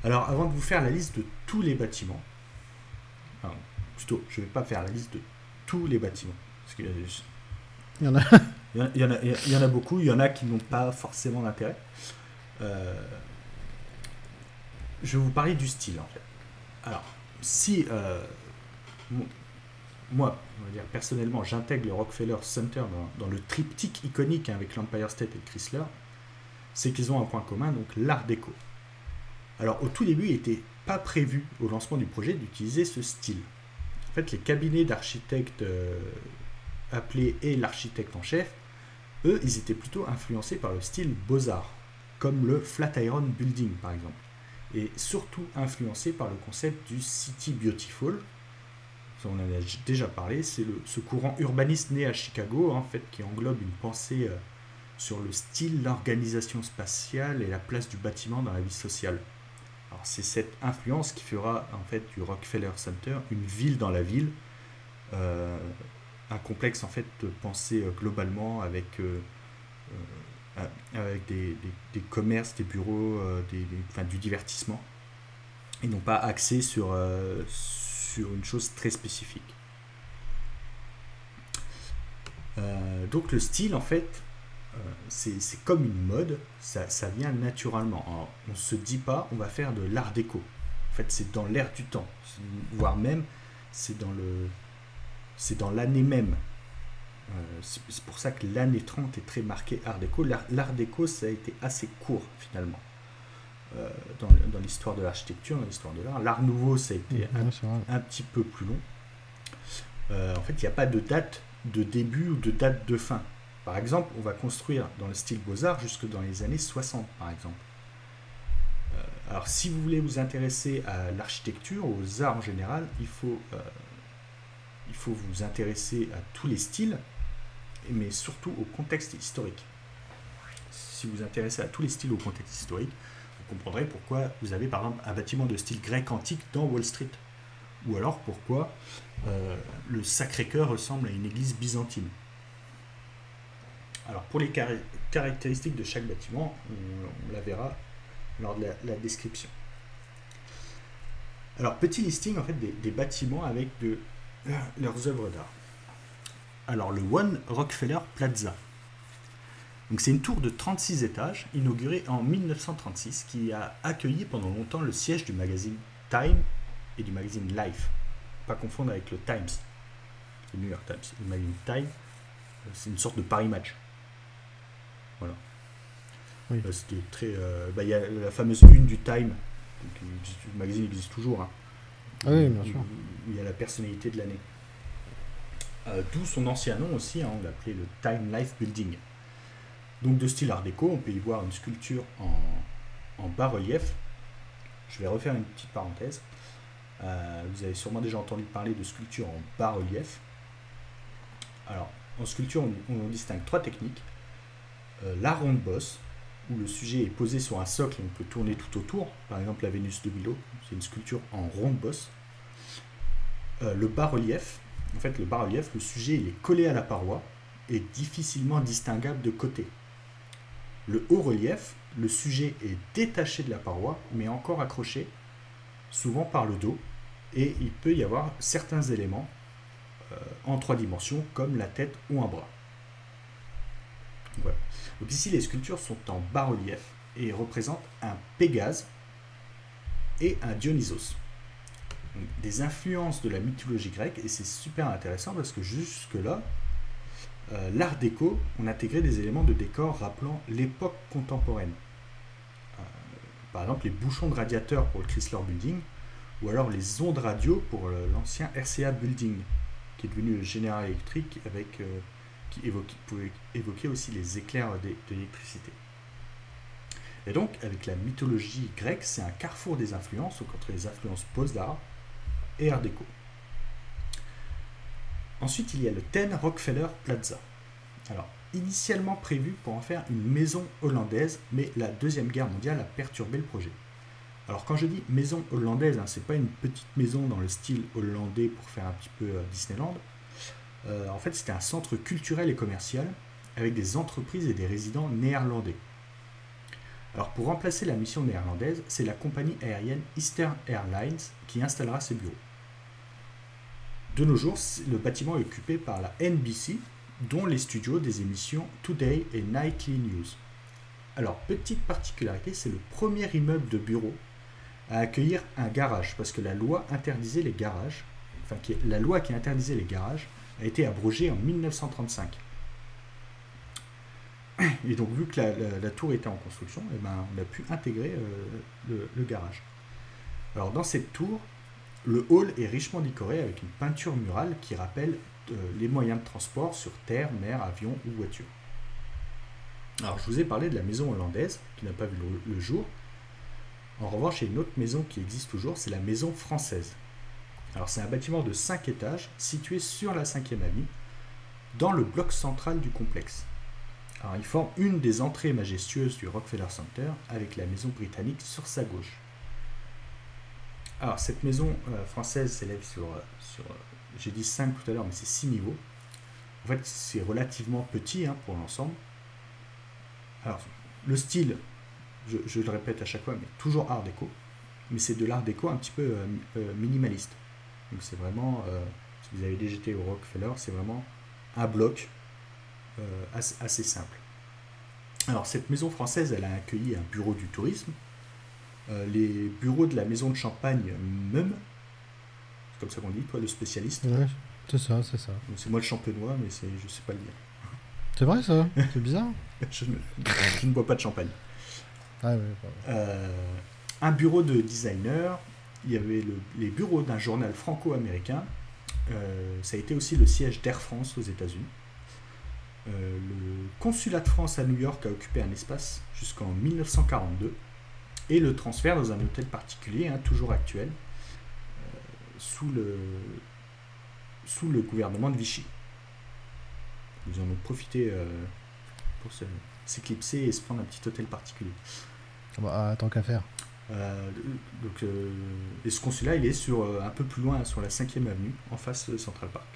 [SPEAKER 2] Alors, avant de vous faire la liste de tous les bâtiments, plutôt, je ne vais pas faire la liste de tous les bâtiments. Parce qu'il
[SPEAKER 1] y <laughs> en a.
[SPEAKER 2] Il y, en a, il y en a beaucoup, il y en a qui n'ont pas forcément d'intérêt. je vais vous parler du style en fait. Alors, si euh, moi, on va dire, personnellement, j'intègre le Rockefeller Center dans, le triptyque iconique avec l'Empire State et le Chrysler, c'est qu'ils ont un point commun, donc l'art déco. Alors, au tout début, il n'était pas prévu au lancement du projet d'utiliser ce style. En fait, les cabinets d'architectes euh, appelés et l'architecte en chef, eux, ils étaient plutôt influencés par le style beaux-arts, comme le Flatiron Building par exemple et surtout influencé par le concept du City Beautiful. on en a déjà parlé, c'est ce courant urbaniste né à Chicago, en fait, qui englobe une pensée euh, sur le style, l'organisation spatiale et la place du bâtiment dans la vie sociale. Alors c'est cette influence qui fera en fait du Rockefeller Center une ville dans la ville, euh, un complexe en fait pensé euh, globalement avec euh, avec des, commerces, des bureaux, des, enfin, du divertissement, et non pas axé sur, sur une chose très spécifique. donc le style, en fait, c'est comme une mode, ça, ça vient naturellement. on ne se dit pas, on va faire de l'art déco. En fait, c'est dans l'air du temps, voire même, c'est dans le, c'est dans l'année même. Euh, c'est pour ça que l'année 30 est très marquée art déco. L'art déco, ça a été assez court finalement. Euh, dans, dans l'histoire de l'architecture, dans l'histoire de l'art. L'art nouveau, ça a été un, petit peu plus long. Euh, en fait, il n'y a pas de date de début ou de date de fin. Par exemple, on va construire dans le style beaux-arts jusque dans les années 60, par exemple. alors, si vous voulez vous intéresser à l'architecture, aux arts en général, il faut, il faut vous intéresser à tous les styles, mais surtout au contexte historique. Si vous vous intéressez à tous les styles au contexte historique, vous comprendrez pourquoi vous avez par exemple un bâtiment de style grec antique dans Wall Street. Ou alors pourquoi euh, le Sacré-Cœur ressemble à une église byzantine. Alors pour les caractéristiques de chaque bâtiment, on, la verra lors de la, description. Alors petit listing en fait des, bâtiments avec de, leurs œuvres d'art alors le One Rockefeller Plaza. Donc c'est une tour de 36 étages, inaugurée en 1936, qui a accueilli pendant longtemps le siège du magazine Time et du magazine Life. Pas confondre avec le Times, le New York Times. Le magazine Time, euh, c'est une sorte de Paris Match. Oui. C'était très. Euh, bah, il y a la fameuse une du Time. le magazine existe toujours. Hein.
[SPEAKER 1] Ah oui, bien sûr.
[SPEAKER 2] il y a la personnalité de l'année. Euh, d'où son ancien nom aussi, hein, on l'appelait le Time Life Building. Donc de style art déco, on peut y voir une sculpture en, bas-relief. Je vais refaire une petite parenthèse. Euh, vous avez sûrement déjà entendu parler de sculpture en bas-relief. Alors, en sculpture, on, distingue trois techniques. Euh, la ronde bosse, où le sujet est posé sur un socle et on peut tourner tout autour. Par exemple, la Vénus de Milo, c'est une sculpture en ronde bosse. le bas-relief, en fait, le bas-relief, le sujet, est collé à la paroi et difficilement distinguable de côté. Le haut-relief, le sujet est détaché de la paroi, mais encore accroché, souvent par le dos, et il peut y avoir certains éléments euh, en trois dimensions, comme la tête ou un bras. Donc ici, les sculptures sont en bas-relief et représentent un Pégase et un Dionysos des influences de la mythologie grecque, et c'est super intéressant parce que jusque-là, euh, l'art déco, on intégrait des éléments de décor rappelant l'époque contemporaine. Euh, par exemple, les bouchons de radiateur pour le Chrysler Building, ou alors les ondes radio pour l'ancien RCA Building, qui est devenu General Electric, avec, euh, qui pouvait évoquer aussi les éclairs d'électricité. Et donc, avec la mythologie grecque, c'est un carrefour des influences, entre les influences post-art et Art déco. Ensuite, il y a le Ten Rockefeller Plaza. Alors, initialement prévu pour en faire une maison hollandaise, mais la Deuxième Guerre mondiale a perturbé le projet. Alors quand je dis maison hollandaise, hein, c'est pas une petite maison dans le style hollandais pour faire un petit peu euh, Disneyland. Euh, en fait, c'était un centre culturel et commercial avec des entreprises et des résidents néerlandais. Alors pour remplacer la mission néerlandaise, c'est la compagnie aérienne Eastern Airlines qui installera ses bureaux. De nos jours, le bâtiment est occupé par la NBC, dont les studios des émissions Today et Nightly News. Alors, petite particularité, c'est le premier immeuble de bureau à accueillir un garage, parce que la loi interdisait les garages, enfin, la loi qui interdisait les garages a été abrogée en 1935. Et donc, vu que la, tour était en construction, eh ben, on a pu intégrer euh, le garage. Alors, dans cette tour, le hall est richement décoré avec une peinture murale qui rappelle euh, les moyens de transport sur terre, mer, avion ou voiture. Alors je vous ai parlé de la maison hollandaise qui n'a pas vu le, jour. En revanche, il y a une autre maison qui existe toujours, c'est la maison française. Alors c'est un bâtiment de 5 étages situé sur la 5e avenue, dans le bloc central du complexe. Il forme une des entrées majestueuses du Rockefeller Center avec la maison britannique sur sa gauche. Alors, cette maison euh, française s'élève sur, euh, euh, j'ai dit 5 tout à l'heure, mais c'est 6 niveaux. En fait, c'est relativement petit hein, pour l'ensemble. Alors, le style, je, le répète à chaque fois, mais toujours art déco. Mais c'est de l'art déco un petit peu minimaliste. Donc, c'est vraiment, si vous avez déjà été au Rockefeller, c'est vraiment un bloc assez, assez, simple. Alors, cette maison française, elle a accueilli un bureau du tourisme, euh, les bureaux de la maison de champagne même, c'est comme ça qu'on dit, toi, le spécialiste.
[SPEAKER 1] Ouais, c'est ça, c'est ça.
[SPEAKER 2] C'est moi le champenois, mais c'est, je sais pas le dire.
[SPEAKER 1] C'est vrai ça C'est bizarre. <laughs>
[SPEAKER 2] je, ne, je, ne, bois pas de champagne.
[SPEAKER 1] Ah
[SPEAKER 2] euh, un bureau de designer, il y avait le, les bureaux d'un journal franco-américain. Euh, ça a été aussi le siège d'Air France aux États-Unis. Euh, le consulat de France à New York a occupé un espace jusqu'en 1942 et le transfert dans un hôtel particulier, hein, toujours actuel, euh, sous, le, sous le gouvernement de Vichy. Ils en ont profité pour s'éclipser et se prendre un petit hôtel particulier.
[SPEAKER 1] Bah, tant qu'à faire.
[SPEAKER 2] Donc, et ce consulat, il est sur, un peu plus loin, sur la 5e avenue, en face de Central Park.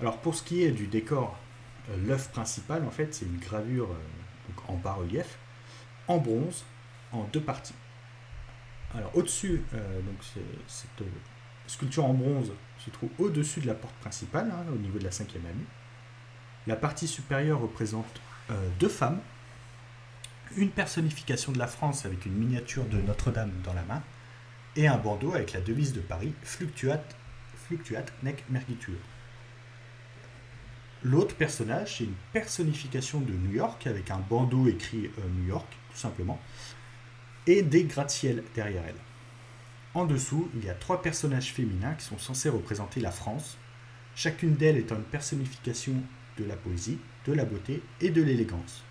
[SPEAKER 2] Alors pour ce qui est du décor, euh, l'œuvre principale en fait c'est une gravure euh, en bas-relief en bronze en deux parties. Alors au-dessus, euh, donc cette sculpture en bronze se trouve au-dessus de la porte principale, hein, au niveau de la cinquième avenue. La partie supérieure représente deux femmes, une personnification de la France avec une miniature de Notre-Dame dans la main, et un bandeau avec la devise de Paris, fluctuate nec mergitur. L'autre personnage, c'est une personnification de New York avec un bandeau écrit euh, New York, tout simplement, et des gratte-ciels derrière elle. En dessous, il y a trois personnages féminins qui sont censés représenter la France, chacune d'elles étant une personnification de la poésie, de la beauté et de l'élégance.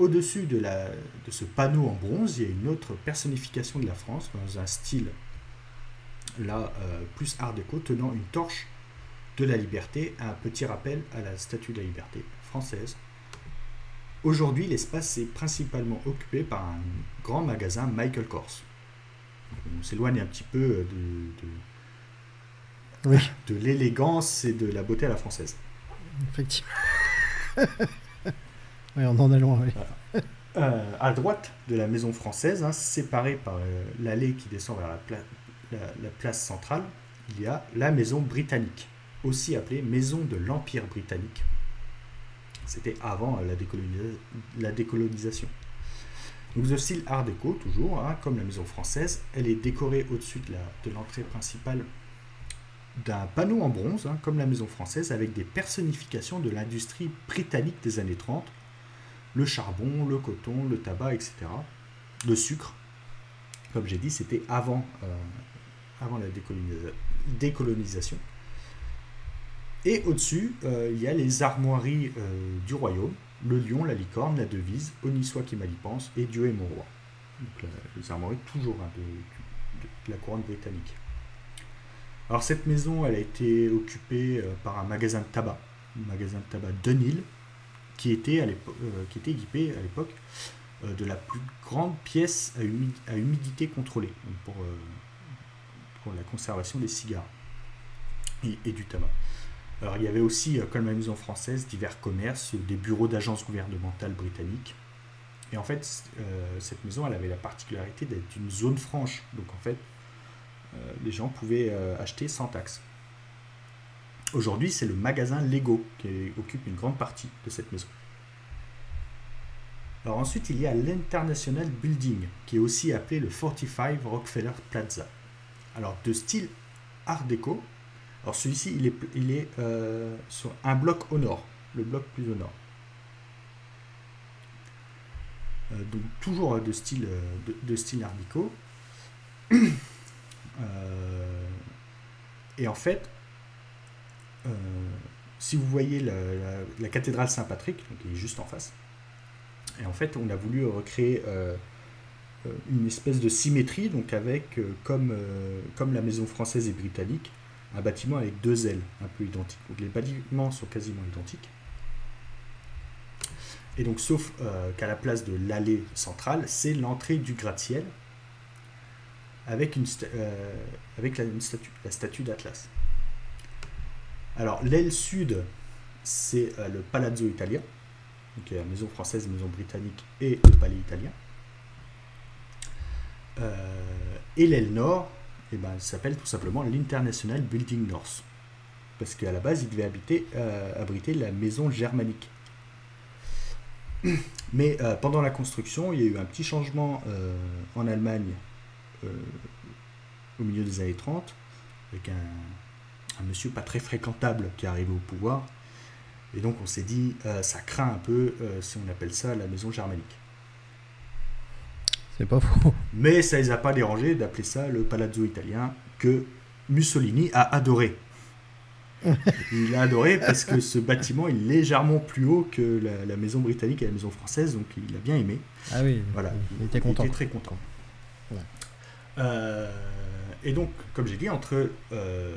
[SPEAKER 2] Au-dessus de, de ce panneau en bronze, il y a une autre personnification de la France dans un style là euh, plus art déco, tenant une torche de la liberté, un petit rappel à la Statue de la liberté française. Aujourd'hui, l'espace est principalement occupé par un grand magasin Michael Kors. On s'éloigne un petit peu de, de, de l'élégance et de la beauté à la française.
[SPEAKER 1] Effectivement. <laughs> oui, on en est loin,
[SPEAKER 2] euh, à droite de la maison française, hein, séparée par euh, l'allée qui descend vers la, la place centrale, il y a la maison britannique aussi appelée Maison de l'Empire britannique. C'était avant la, décolonisation. Donc de style art déco toujours, hein, comme la maison française, elle est décorée au-dessus de l'entrée principale d'un panneau en bronze, hein, comme la maison française, avec des personnifications de l'industrie britannique des années 30, le charbon, le coton, le tabac, etc. Le sucre. Comme j'ai dit, c'était avant, euh, la décolonisation. Et au-dessus, euh, il y a les armoiries euh, du royaume, le lion, la licorne, la devise, soit qui mal pense, et Dieu est mon roi. Donc les armoiries toujours hein, de, la couronne britannique. Alors cette maison, elle a été occupée par un magasin de tabac, un magasin de tabac Denil, qui était, à équipé à l'époque de la plus grande pièce à, humidité contrôlée, pour, pour, la conservation des cigares et du tabac. Alors il y avait aussi, euh, comme la maison française, divers commerces, des bureaux d'agences gouvernementales britanniques. Et en fait, euh, cette maison, elle avait la particularité d'être une zone franche. Donc en fait, euh, les gens pouvaient acheter sans taxe. Aujourd'hui, c'est le magasin Lego qui occupe une grande partie de cette maison. Alors ensuite, il y a l'International Building, qui est aussi appelé le 45 Rockefeller Plaza. Alors de style art déco, alors celui-ci, il est, il est euh, sur un bloc au nord, le bloc plus au nord. Euh, donc toujours de style, euh, de, style art <clears throat> et en fait, si vous voyez la, cathédrale Saint-Patrick, qui est juste en face, et en fait, on a voulu recréer une espèce de symétrie, donc avec, comme, comme la maison française et britannique, un bâtiment avec deux ailes un peu identiques. Donc les bâtiments sont quasiment identiques. Et donc, sauf euh, qu'à la place de l'allée centrale, c'est l'entrée du gratte-ciel avec, une euh, avec la, statue, la statue d'Atlas. Alors, l'aile sud, c'est euh, le Palazzo Italien, donc la maison française, maison britannique et le palais italien. et l'aile nord, eh ben, s'appelle tout simplement l'International Building North. Parce qu'à la base, il devait euh, abriter la maison germanique. <clears throat> Mais euh, pendant la construction, il y a eu un petit changement euh, en Allemagne au milieu des années 30, avec un, monsieur pas très fréquentable qui est arrivé au pouvoir. Et donc on s'est dit, ça craint un peu si on appelle ça la maison germanique.
[SPEAKER 1] C'est pas faux.
[SPEAKER 2] Mais ça les a pas dérangés d'appeler ça le palazzo italien que Mussolini a adoré. il a adoré parce que ce bâtiment est légèrement plus haut que la, maison britannique et la maison française, donc il a bien aimé.
[SPEAKER 1] Ah oui, voilà, il était content.
[SPEAKER 2] Il était très content. Euh, et donc, comme j'ai dit, entre euh,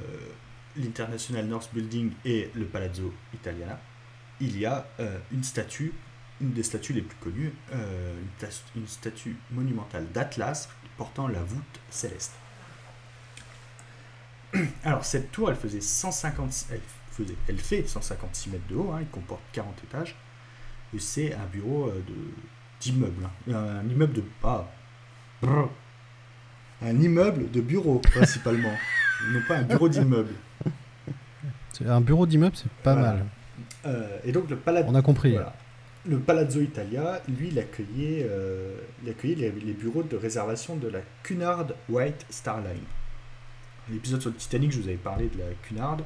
[SPEAKER 2] l'International North Building et le Palazzo Italiana, il y a euh, une statue, une des statues les plus connues, une, une statue monumentale d'Atlas portant la voûte céleste. <clears throat> Alors, cette tour, elle faisait 150, elle, faisait, elle fait 156 mètres de haut, hein, il comporte 40 étages, et c'est un bureau euh, d'immeuble. Hein. Un immeuble de. Ah, un immeuble de bureau, principalement. <laughs> non pas un bureau d'immeuble.
[SPEAKER 1] Un bureau d'immeuble, c'est pas mal.
[SPEAKER 2] Euh, et donc, le Palazzo.
[SPEAKER 1] On a compris.
[SPEAKER 2] Le Palazzo Italia, lui, il accueillait, euh, il accueillait les, les, bureaux de réservation de la Cunard White Star Line l'épisode sur le Titanic, je vous avais parlé de la Cunard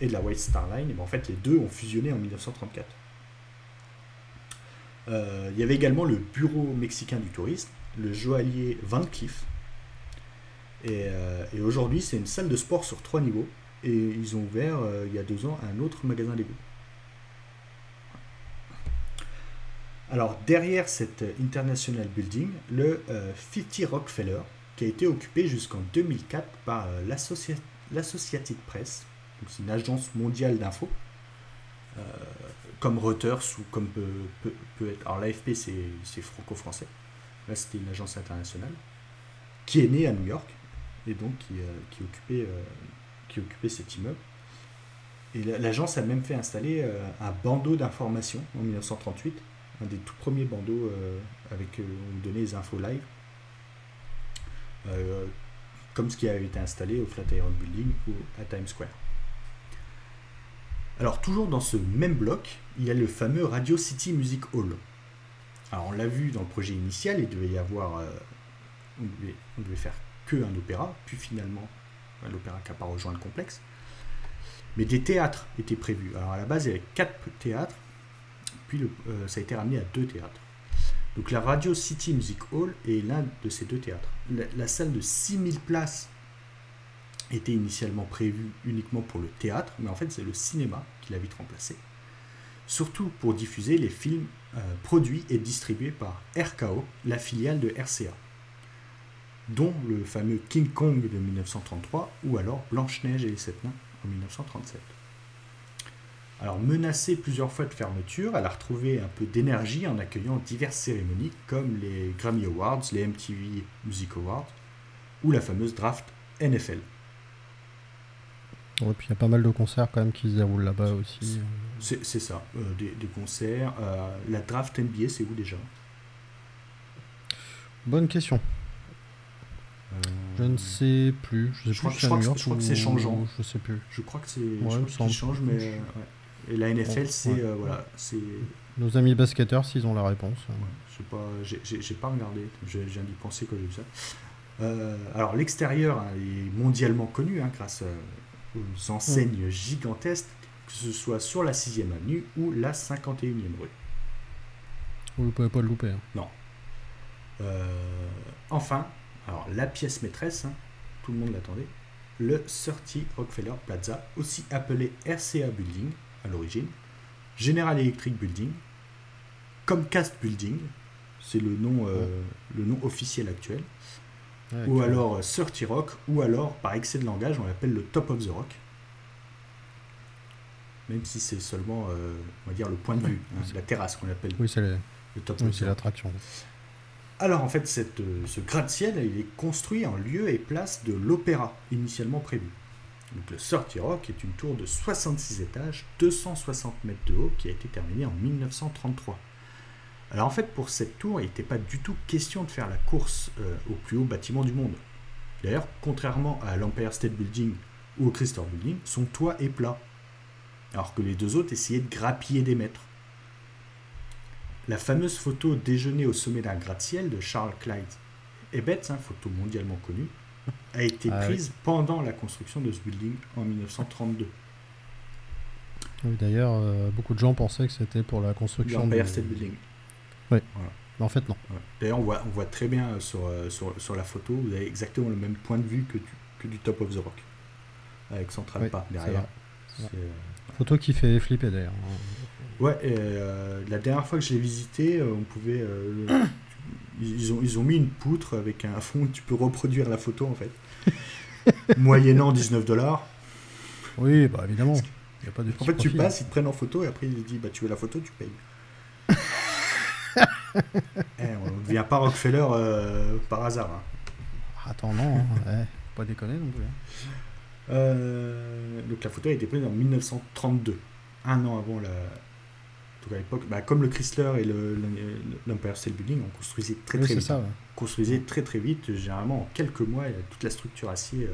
[SPEAKER 2] et de la White Star Line. Et ben, en fait, les deux ont fusionné en 1934. Euh, il y avait également le Bureau mexicain du tourisme, le joaillier Van Cleef. Et, euh, et aujourd'hui, c'est une salle de sport sur trois niveaux. Et ils ont ouvert euh, il y a deux ans un autre magasin Lego. Alors, derrière cet International Building, le 50 Rockefeller, qui a été occupé jusqu'en 2004 par euh, l'Associated Press, c'est une agence mondiale d'info, euh, comme Reuters ou comme peut, peut, être. Alors l'AFP c'est franco-français, là c'était une agence internationale, qui est née à New York et donc qui, euh, occupait, qui occupait cet immeuble. Et l'agence a même fait installer un bandeau d'information en 1938, un des tout premiers bandeaux avec où on donnait les infos live. Euh, comme ce qui avait été installé au Flatiron Building ou à Times Square. Alors toujours dans ce même bloc, il y a le fameux Radio City Music Hall. Alors on l'a vu dans le projet initial, il devait y avoir, euh, on, devait, faire que un opéra, puis finalement l'opéra qui n'a pas rejoint le complexe. Mais des théâtres étaient prévus. Alors à la base il y avait quatre théâtres, puis euh, ça a été ramené à deux théâtres. Donc la Radio City Music Hall est l'un de ces deux théâtres. La, salle de 6000 places était initialement prévue uniquement pour le théâtre, mais en fait c'est le cinéma qui l'a vite remplacé. Surtout pour diffuser les films euh, produits et distribués par RKO, la filiale de RCA, dont le fameux King Kong de 1933 ou alors Blanche-Neige et les Sept Nains en 1937. Alors menacée plusieurs fois de fermeture, elle a retrouvé un peu d'énergie en accueillant diverses cérémonies comme les Grammy Awards, les MTV Music Awards ou la fameuse draft NFL.
[SPEAKER 1] Et puis il y a pas mal de concerts quand même qui se déroulent là-bas aussi.
[SPEAKER 2] C'est ça, euh, des, concerts. Euh, la draft NBA, c'est où déjà?
[SPEAKER 1] Bonne question. Euh, je ne sais plus. Je,
[SPEAKER 2] crois, que, c'est changeant.
[SPEAKER 1] Je sais plus.
[SPEAKER 2] Je crois que c'est. Ouais, change, mais. Et la NFL, c'est euh, voilà, c'est.
[SPEAKER 1] Nos amis basketteurs, s'ils ont la réponse.
[SPEAKER 2] je sais pas, j'ai pas regardé. Je viens d'y penser quand j'ai vu ça. Euh, alors l'extérieur hein, est mondialement connu hein, grâce euh, aux enseignes gigantesques, que ce soit sur la 6 e avenue ou la 51e rue.
[SPEAKER 1] Vous ne pouvez pas le louper. Hein.
[SPEAKER 2] Non. enfin, alors la pièce maîtresse, tout le monde l'attendait, le 30 Rockefeller Plaza, aussi appelé RCA Building, à l'origine, General Electric Building, Comcast Building, c'est le nom, euh, le nom officiel actuel, ou alors 30 euh, Rock, ou alors, par excès de langage, on l'appelle le Top of the Rock. Même si c'est seulement, euh, on va dire, le point de vue, hein, la terrasse qu'on appelle
[SPEAKER 1] oui, c'est le Top oui, c'est l'attraction.
[SPEAKER 2] Alors en fait, cette, ce gratte-ciel, il est construit en lieu et place de l'opéra initialement prévu. Donc le Sortie Rock est une tour de 66 étages, 260 mètres de haut, qui a été terminée en 1933. Alors en fait, pour cette tour, il n'était pas du tout question de faire la course euh, au plus haut bâtiment du monde. D'ailleurs, contrairement à l'Empire State Building ou au Chrysler Building, son toit est plat. Alors que les deux autres essayaient de grappiller des mètres. La fameuse photo déjeuner au sommet d'un gratte-ciel de Charles Clyde Ebbets, hein, photo mondialement connue, a été ah prise pendant la construction de ce building en 1932.
[SPEAKER 1] D'ailleurs, euh, beaucoup de gens pensaient que c'était pour la construction
[SPEAKER 2] de State Building.
[SPEAKER 1] Oui. Mais en fait, non.
[SPEAKER 2] D'ailleurs, on voit, on voit très bien sur, euh, sur, sur, la photo, vous avez exactement le même point de vue que du, que du Top of the Rock. Avec Central Park derrière.
[SPEAKER 1] Euh, photo qui fait flipper d'ailleurs.
[SPEAKER 2] Ouais, et, la dernière fois que j'ai visité, on pouvait. <coughs> ils, ont, ils ont mis une poutre avec un fond où tu peux reproduire la photo en fait. <laughs> Moyennant 19 dollars.
[SPEAKER 1] Oui, bah évidemment
[SPEAKER 2] en fait, tu passes, ils te prennent en photo et après ils disent bah, Tu veux la photo, tu payes. <laughs> eh, on ne devient pas Rockefeller euh, par hasard. Hein.
[SPEAKER 1] Attends, non, hein. pas déconner non plus. Hein.
[SPEAKER 2] Euh, donc la photo a été prise en 1932, un an avant la. Donc à l'époque, bah, comme le Chrysler et l'Empire State Building, on construisait très très vite. Ça, construisait très très vite, généralement en quelques mois, toute la structure acier.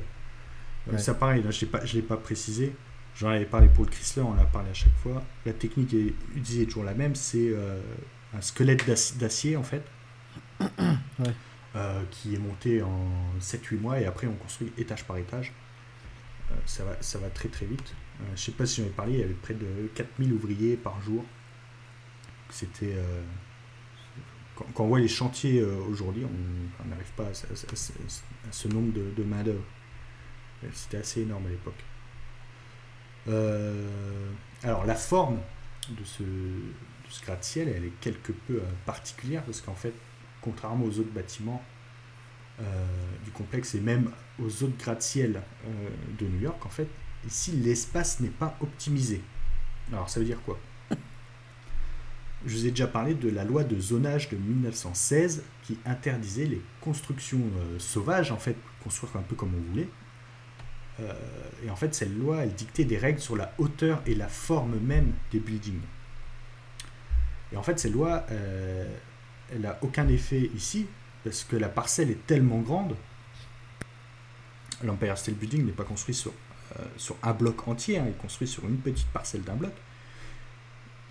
[SPEAKER 2] Euh, ça pareil, là, je ne l'ai pas précisé, J'en avais parlé pour le Chrysler, on en a parlé à chaque fois. La technique est utilisée toujours la même, c'est euh, un squelette d'acier en fait, <coughs> euh, qui est monté en 7-8 mois et après on construit étage par étage. Euh, ça, va, ça va très très vite. je ne sais pas si j'en ai parlé, il y avait près de 4000 ouvriers par jour. C'était. Quand, on voit les chantiers aujourd'hui, on n'arrive pas à, ce nombre de, de main-d'œuvre. C'était assez énorme à l'époque. Euh, alors la forme de ce, gratte-ciel, elle est quelque peu euh, particulière parce qu'en fait, contrairement aux autres bâtiments euh, du complexe et même aux autres gratte-ciel de New York, en fait, ici l'espace n'est pas optimisé. Alors ça veut dire quoi? Je vous ai déjà parlé de la loi de zonage de 1916 qui interdisait les constructions sauvages, en fait, construire un peu comme on voulait, euh, et en fait, cette loi, elle dictait des règles sur la hauteur et la forme même des buildings. Et en fait, cette loi, euh, elle n'a aucun effet ici, parce que la parcelle est tellement grande. L'Empire State Building n'est pas construit sur, euh, sur un bloc entier, hein, il est construit sur une petite parcelle d'un bloc.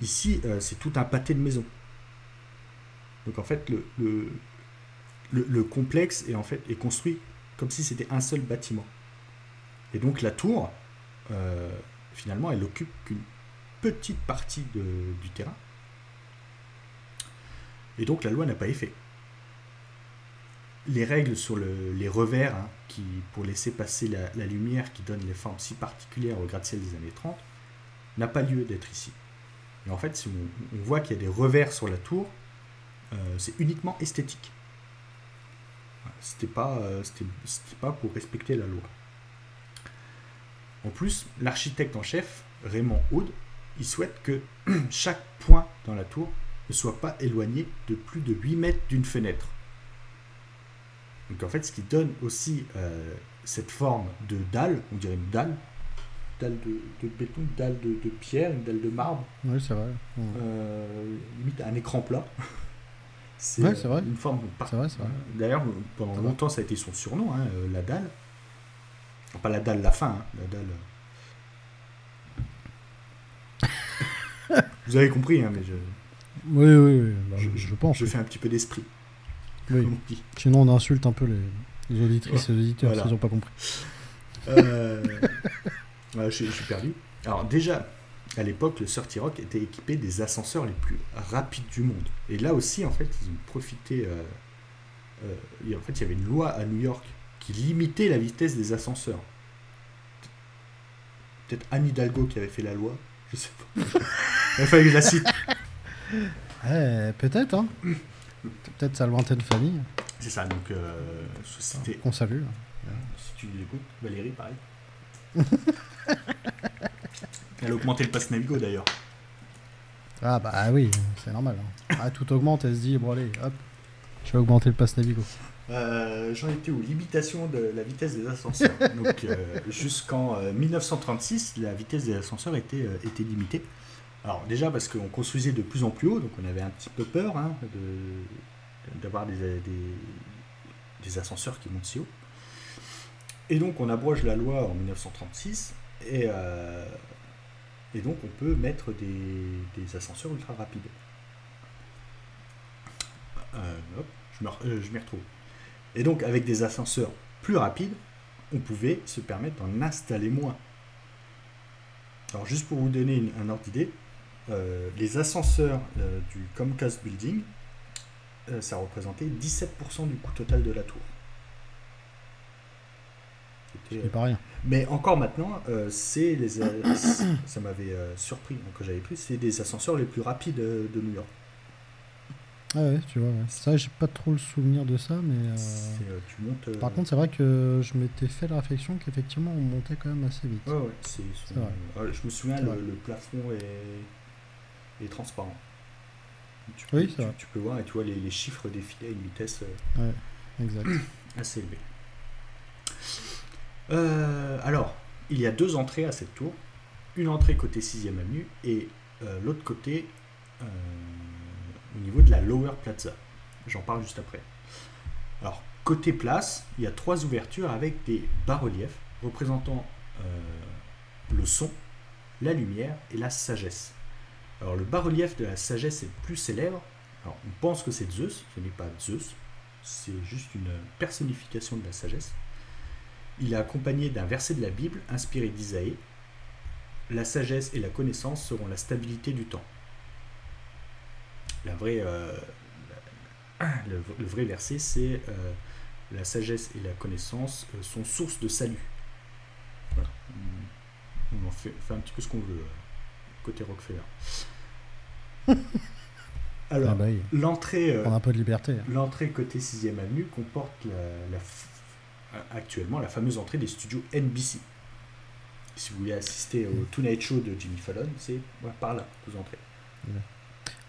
[SPEAKER 2] Ici, c'est tout un pâté de maisons. Donc en fait, le, le, le complexe est, en fait, est construit comme si c'était un seul bâtiment. Et donc la tour, euh, finalement, elle occupe qu'une petite partie du terrain. Et donc la loi n'a pas effet. Les règles sur les revers, hein, pour laisser passer la, lumière qui donne les formes si particulières au gratte-ciel des années 30, n'a pas lieu d'être ici. Et en fait, si on, voit qu'il y a des revers sur la tour, euh, c'est uniquement esthétique. C'était pas, euh, pas pour respecter la loi. En plus, l'architecte en chef, Raymond Aude, il souhaite que <clears throat> chaque point dans la tour ne soit pas éloigné de plus de 8 mètres d'une fenêtre. Donc en fait, ce qui donne aussi euh, cette forme de dalle, on dirait une dalle, dalle de, béton, une dalle de, pierre, une dalle de marbre.
[SPEAKER 1] Oui, c'est vrai.
[SPEAKER 2] Euh, limite un écran plat. <laughs>
[SPEAKER 1] c'est ouais, vrai.
[SPEAKER 2] une forme. D'ailleurs, pendant longtemps, ça a été son surnom, hein, euh, la dalle. Pas la dalle, la fin, hein, la dalle. <laughs> Vous avez compris, hein, mais je.
[SPEAKER 1] Oui, oui, oui. Bah, je, pense.
[SPEAKER 2] Je fais un petit peu d'esprit.
[SPEAKER 1] Oui. Sinon, on insulte un peu les, les auditrices et les auditeurs s'ils n'ont pas compris.
[SPEAKER 2] Euh... je, suis perdu. Alors, déjà, à l'époque, le Sorty Rock était équipé des ascenseurs les plus rapides du monde. Et là aussi, en fait, ils ont profité. Euh, euh, en fait, il y avait une loi à New York qui limitait la vitesse des ascenseurs. Peut-être Anne Hidalgo qui avait fait la loi, je sais pas. Il fallait que je la cite.
[SPEAKER 1] peut-être, hein. Peut-être sa lointaine famille.
[SPEAKER 2] C'est ça, donc euh.
[SPEAKER 1] On salue.
[SPEAKER 2] Si tu l'écoutes, Valérie, pareil. <laughs> <laughs> Elle a augmenté le pass Navigo d'ailleurs.
[SPEAKER 1] Ah bah oui, c'est normal. Hein. Ah, tout augmente, elle se dit, bon allez, hop, je vais augmenter le pass Navigo.
[SPEAKER 2] Euh, j'en étais aux limitations de la vitesse des ascenseurs. <laughs> Donc euh, jusqu'en 1936, euh, la vitesse des ascenseurs était, était limitée. Alors déjà parce qu'on construisait de plus en plus haut, donc on avait un petit peu peur hein, d'avoir des, des, ascenseurs qui montent si haut. Et donc on abroge la loi en 1936 et, et donc on peut mettre des, des ascenseurs ultra rapides. je m'y retrouve. Et donc, avec des ascenseurs plus rapides, on pouvait se permettre d'en installer moins. Alors, juste pour vous donner un ordre d'idée, les ascenseurs du Comcast Building, ça représentait 17% du coût total de la tour.
[SPEAKER 1] Pas rien.
[SPEAKER 2] Mais encore maintenant, euh, c'est les, <coughs> ça m'avait euh, surpris hein, que j'avais pris, c'est des ascenseurs les plus rapides euh, de New York.
[SPEAKER 1] Ah ouais, tu vois, ça j'ai pas trop le souvenir de ça, mais.
[SPEAKER 2] tu montes,
[SPEAKER 1] Par contre, c'est vrai que je m'étais fait la réflexion qu'effectivement on montait quand même assez vite.
[SPEAKER 2] Ouais, ouais, c'est. vrai. je me souviens, le, plafond est, est transparent. Tu peux, oui, tu, tu, peux voir et tu vois les, les chiffres défiler à une vitesse
[SPEAKER 1] ouais, exact. <coughs>
[SPEAKER 2] assez élevée. Euh, alors, il y a deux entrées à cette tour. Une entrée côté 6ème avenue et euh, l'autre côté euh, au niveau de la Lower Plaza. J'en parle juste après. Alors, côté place, il y a trois ouvertures avec des bas-reliefs représentant le son, la lumière et la sagesse. Alors, le bas-relief de la sagesse est le plus célèbre. Alors, on pense que c'est Zeus, ce n'est pas Zeus, c'est juste une personnification de la sagesse. Il est accompagné d'un verset de la Bible inspiré d'Isaïe. La sagesse et la connaissance seront la stabilité du temps. La vraie, euh, le, vrai verset, c'est euh, la sagesse et la connaissance euh, sont source de salut. On en fait, un petit peu ce qu'on veut, côté Rockefeller. Alors, ah bah l'entrée.
[SPEAKER 1] Peu de liberté. Hein.
[SPEAKER 2] L'entrée côté 6ème avenue comporte la, actuellement la fameuse entrée des studios NBC. Si vous voulez assister au Tonight Show de Jimmy Fallon, c'est par là que vous entrez.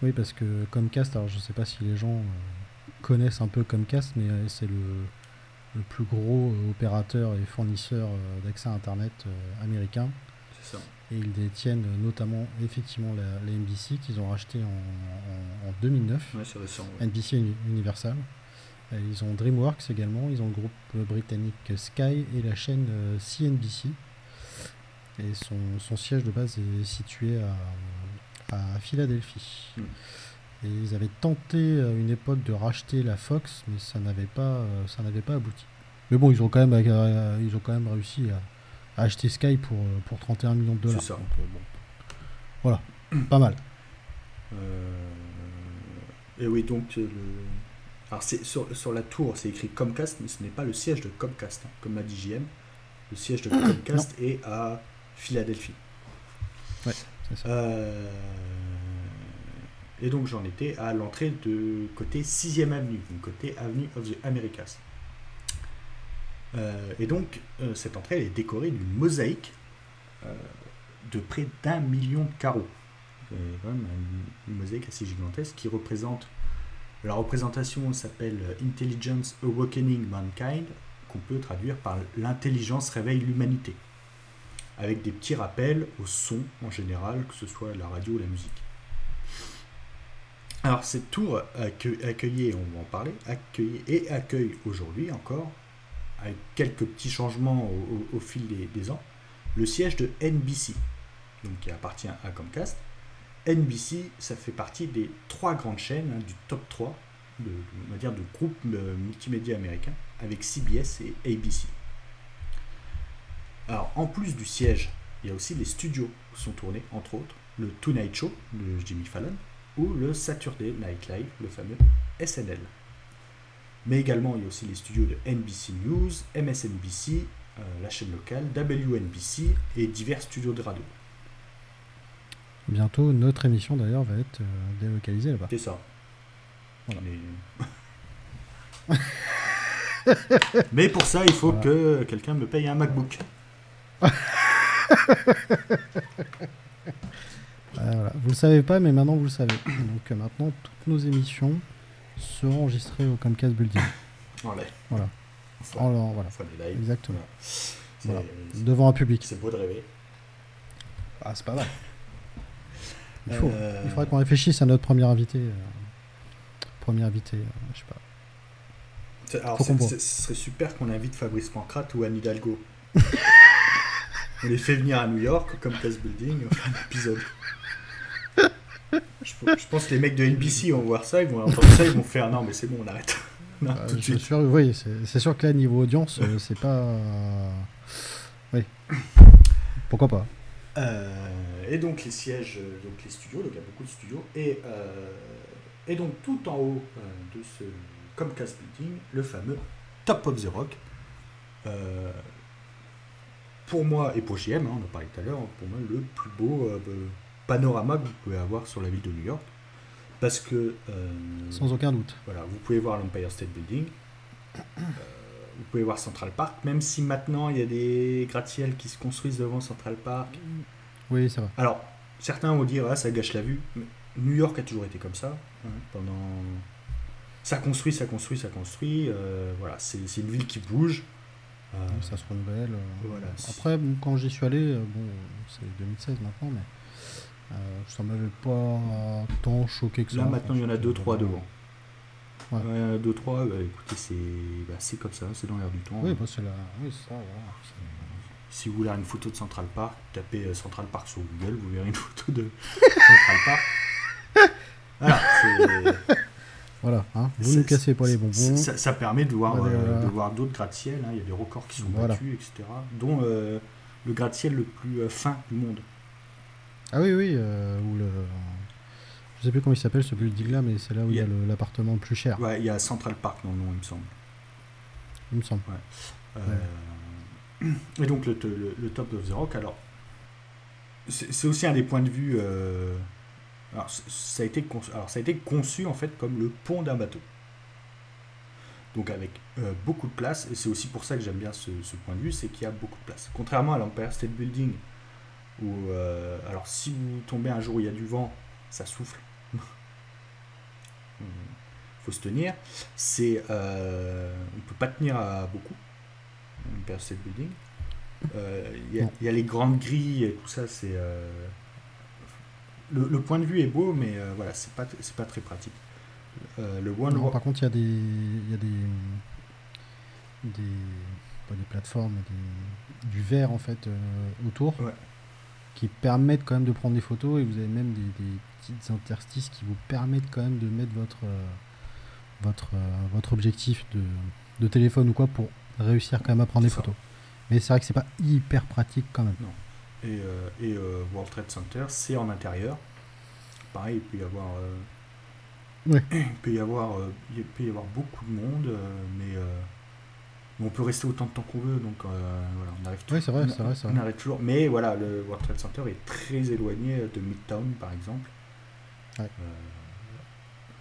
[SPEAKER 1] Oui, parce que Comcast, alors je ne sais pas si les gens euh, connaissent un peu Comcast, mais euh, c'est le, le, plus gros euh, opérateur et fournisseur d'accès à Internet américain.
[SPEAKER 2] C'est ça.
[SPEAKER 1] Et ils détiennent notamment effectivement la, NBC qu'ils ont racheté en, en, 2009.
[SPEAKER 2] Ouais, c'est récent.
[SPEAKER 1] NBC Universal. Euh, ils ont DreamWorks également, ils ont le groupe britannique Sky et la chaîne CNBC. Euh, et son, siège de base est situé à, Philadelphie. Hmm. Et ils avaient tenté à une époque de racheter la Fox, mais ça n'avait pas, ça n'avait pas abouti. Mais bon, ils ont quand même, euh, ils ont quand même réussi à, acheter Sky pour, pour 31 millions de dollars.
[SPEAKER 2] Ça.
[SPEAKER 1] Voilà, pas mal.
[SPEAKER 2] et oui, donc le, alors sur, sur, la tour, c'est écrit Comcast, mais ce n'est pas le siège de Comcast, hein, comme l'a dit JM. Le siège de <clears throat> Comcast est à Philadelphie.
[SPEAKER 1] Ouais, c'est ça.
[SPEAKER 2] Euh, et donc j'en étais à l'entrée de côté 6ème avenue, donc côté Avenue of the Americas. Euh, et donc euh, cette entrée est décorée d'une mosaïque de près d'un million de carreaux. C'est quand même une mosaïque assez gigantesque qui représente la représentation s'appelle Intelligence Awakening Mankind, qu'on peut traduire par l'intelligence réveille l'humanité, avec des petits rappels au son en général, que ce soit la radio ou la musique. Alors cette tour accueillait, on va en parler, et accueille aujourd'hui encore, avec quelques petits changements au, fil des, ans, le siège de NBC, donc qui appartient à Comcast, NBC, ça fait partie des trois grandes chaînes, hein, du top 3, de, on groupes euh, multimédia américains, avec CBS et ABC. Alors, en plus du siège, il y a aussi les studios qui sont tournés, entre autres, le Tonight Show de Jimmy Fallon ou le Saturday Night Live, le fameux SNL. Mais également, il y a aussi les studios de NBC News, MSNBC, euh, la chaîne locale, WNBC et divers studios de radio.
[SPEAKER 1] Bientôt, notre émission d'ailleurs va être euh, délocalisée là-bas.
[SPEAKER 2] C'est ça. <laughs> Mais... pour ça, il faut que quelqu'un me paye un MacBook. <laughs>
[SPEAKER 1] voilà. Vous le savez pas, mais maintenant vous le savez. Donc euh, maintenant, toutes nos émissions seront enregistrées au Comcast Building.
[SPEAKER 2] Voilà.
[SPEAKER 1] Voilà. voilà. Exactement.
[SPEAKER 2] Devant
[SPEAKER 1] un public.
[SPEAKER 2] C'est beau de rêver.
[SPEAKER 1] Ah, c'est pas mal. Il, faut, euh, il faudrait qu'on réfléchisse à notre premier invité. Euh, premier invité, euh, je
[SPEAKER 2] sais pas. Alors, ce serait super qu'on invite Fabrice Pancrate ou Anne Hidalgo. <laughs> on les fait venir à New York, comme Place Building, un épisode. Je, pense que les mecs de NBC vont voir ça, ils vont entendre ça, ils vont faire non, mais c'est bon, on arrête. <laughs>
[SPEAKER 1] non, tout de suite. Sûr, oui, c'est sûr que là, niveau audience, c'est pas. Oui. Pourquoi pas
[SPEAKER 2] Et donc, les sièges, donc les studios, donc il y a beaucoup de studios. Et, et donc, tout en haut de ce Comcast Building, le fameux Top of the Rock. pour moi, et pour JM, hein, on en parlait tout à l'heure, pour moi, le plus beau panorama que vous pouvez avoir sur la ville de New York. Parce que. Euh,
[SPEAKER 1] Sans aucun doute.
[SPEAKER 2] Voilà, vous pouvez voir l'Empire State Building. Euh, vous pouvez voir Central Park, même si maintenant il y a des gratte-ciels qui se construisent devant Central Park.
[SPEAKER 1] Oui, ça va.
[SPEAKER 2] Alors, certains vont dire, ah, ça gâche la vue. Mais New York a toujours été comme ça. Hein, pendant. Ça construit, ça construit, ça construit. Euh, voilà, c'est une ville qui bouge.
[SPEAKER 1] ça se renouvelle. Voilà, Après, quand j'y suis allé, bon, c'est 2016 maintenant, mais euh, ça m'avait pas tant choqué que ça.
[SPEAKER 2] Là maintenant il y en a 2-3 devant. Ouais. 2-3, bah, écoutez, c'est bah, comme ça, c'est dans l'air du temps.
[SPEAKER 1] Oui, bah, c'est la... oui, ça, voilà.
[SPEAKER 2] Si vous voulez une photo de Central Park, tapez euh, Central Park sur Google, vous verrez une <laughs> photo de Central Park. <laughs> voilà,
[SPEAKER 1] Voilà, hein, vous ne cassez pas les bonbons.
[SPEAKER 2] Ça, ça permet de voir, euh, de voir d'autres gratte-ciel, hein, il y a des records qui sont battus, etc. Dont le gratte-ciel le plus fin du monde.
[SPEAKER 1] Ah oui, oui, euh, ou le... Je sais plus comment il s'appelle ce building là, mais c'est là où il y a, l'appartement le plus cher.
[SPEAKER 2] Ouais, il y a Central Park dans le nom, il me semble.
[SPEAKER 1] Il me semble.
[SPEAKER 2] Ouais. Euh, <clears throat> et donc le, le, Top of the Rock, alors, c'est aussi un des points de vue. Euh... Alors, ça a été conçu, alors, ça a été conçu en fait comme le pont d'un bateau. Donc avec euh, beaucoup de place, et c'est aussi pour ça que j'aime bien ce, ce, point de vue, c'est qu'il y a beaucoup de place. Contrairement à l'Empire State Building, euh, alors si vous tombez un jour où il y a du vent, ça souffle. Faut se tenir. C'est, euh, on peut pas tenir à beaucoup. Une building. Euh, il y, a les grandes grilles et tout ça. C'est euh, le, point de vue est beau, mais voilà, c'est pas c'est pas très pratique. le
[SPEAKER 1] one par contre, il y a des il y a des des, des plateformes, du verre en fait autour qui permettent quand même de prendre des photos et vous avez même des, petites interstices qui vous permettent quand même de mettre votre, euh, votre, euh, votre objectif de, téléphone ou quoi pour réussir quand même à prendre des photos. Mais c'est vrai que c'est pas hyper pratique quand même.
[SPEAKER 2] Non. Et, euh, et World Trade Center, c'est en intérieur. Pareil, il peut y avoir. <clears throat> il, peut y avoir il peut y avoir beaucoup de monde, mais on peut rester autant de temps qu'on veut, donc voilà, on arrive
[SPEAKER 1] Oui, c'est vrai, c'est vrai,
[SPEAKER 2] on, arrive toujours. Mais voilà, le World Trade Center est très éloigné de Midtown, par exemple. Ouais.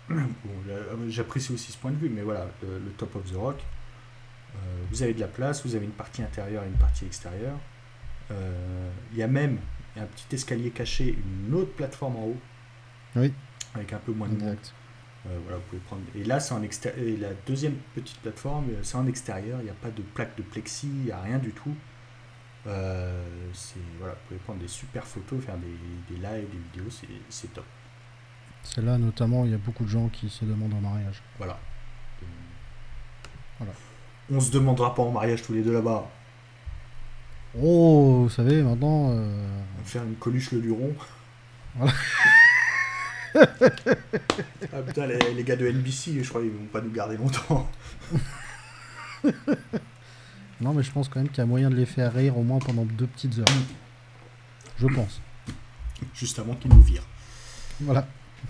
[SPEAKER 2] <clears throat> Euh, j'apprécie aussi ce point de vue, mais voilà, le, Top of the Rock, euh, vous avez de la place, vous avez une partie intérieure et une partie extérieure. Il y a même un petit escalier caché, une autre plateforme en haut.
[SPEAKER 1] Oui.
[SPEAKER 2] Avec un peu moins de monde. Euh, voilà, vous pouvez prendre. Et là, c'est en extérieur. Et la deuxième petite plateforme, euh, c'est en extérieur. Il n'y a pas de plaque de plexi, il n'y a rien du tout. Euh, voilà, vous pouvez prendre des super photos, faire des, des lives, des vidéos, c'est top.
[SPEAKER 1] C'est là notamment, il y a beaucoup de gens qui se demandent en mariage.
[SPEAKER 2] Voilà. voilà. On se demandera pas en mariage tous les deux là-bas.
[SPEAKER 1] Oh, vous savez, maintenant.
[SPEAKER 2] Faire une coluche le luron. Voilà. <laughs> ah putain, les, gars de NBC, je crois qu'ils vont pas nous garder longtemps. <laughs>
[SPEAKER 1] non, mais je pense quand même qu'il y a moyen de les faire rire au moins pendant deux petites heures. Je pense.
[SPEAKER 2] Juste avant qu'ils nous virent.
[SPEAKER 1] Voilà.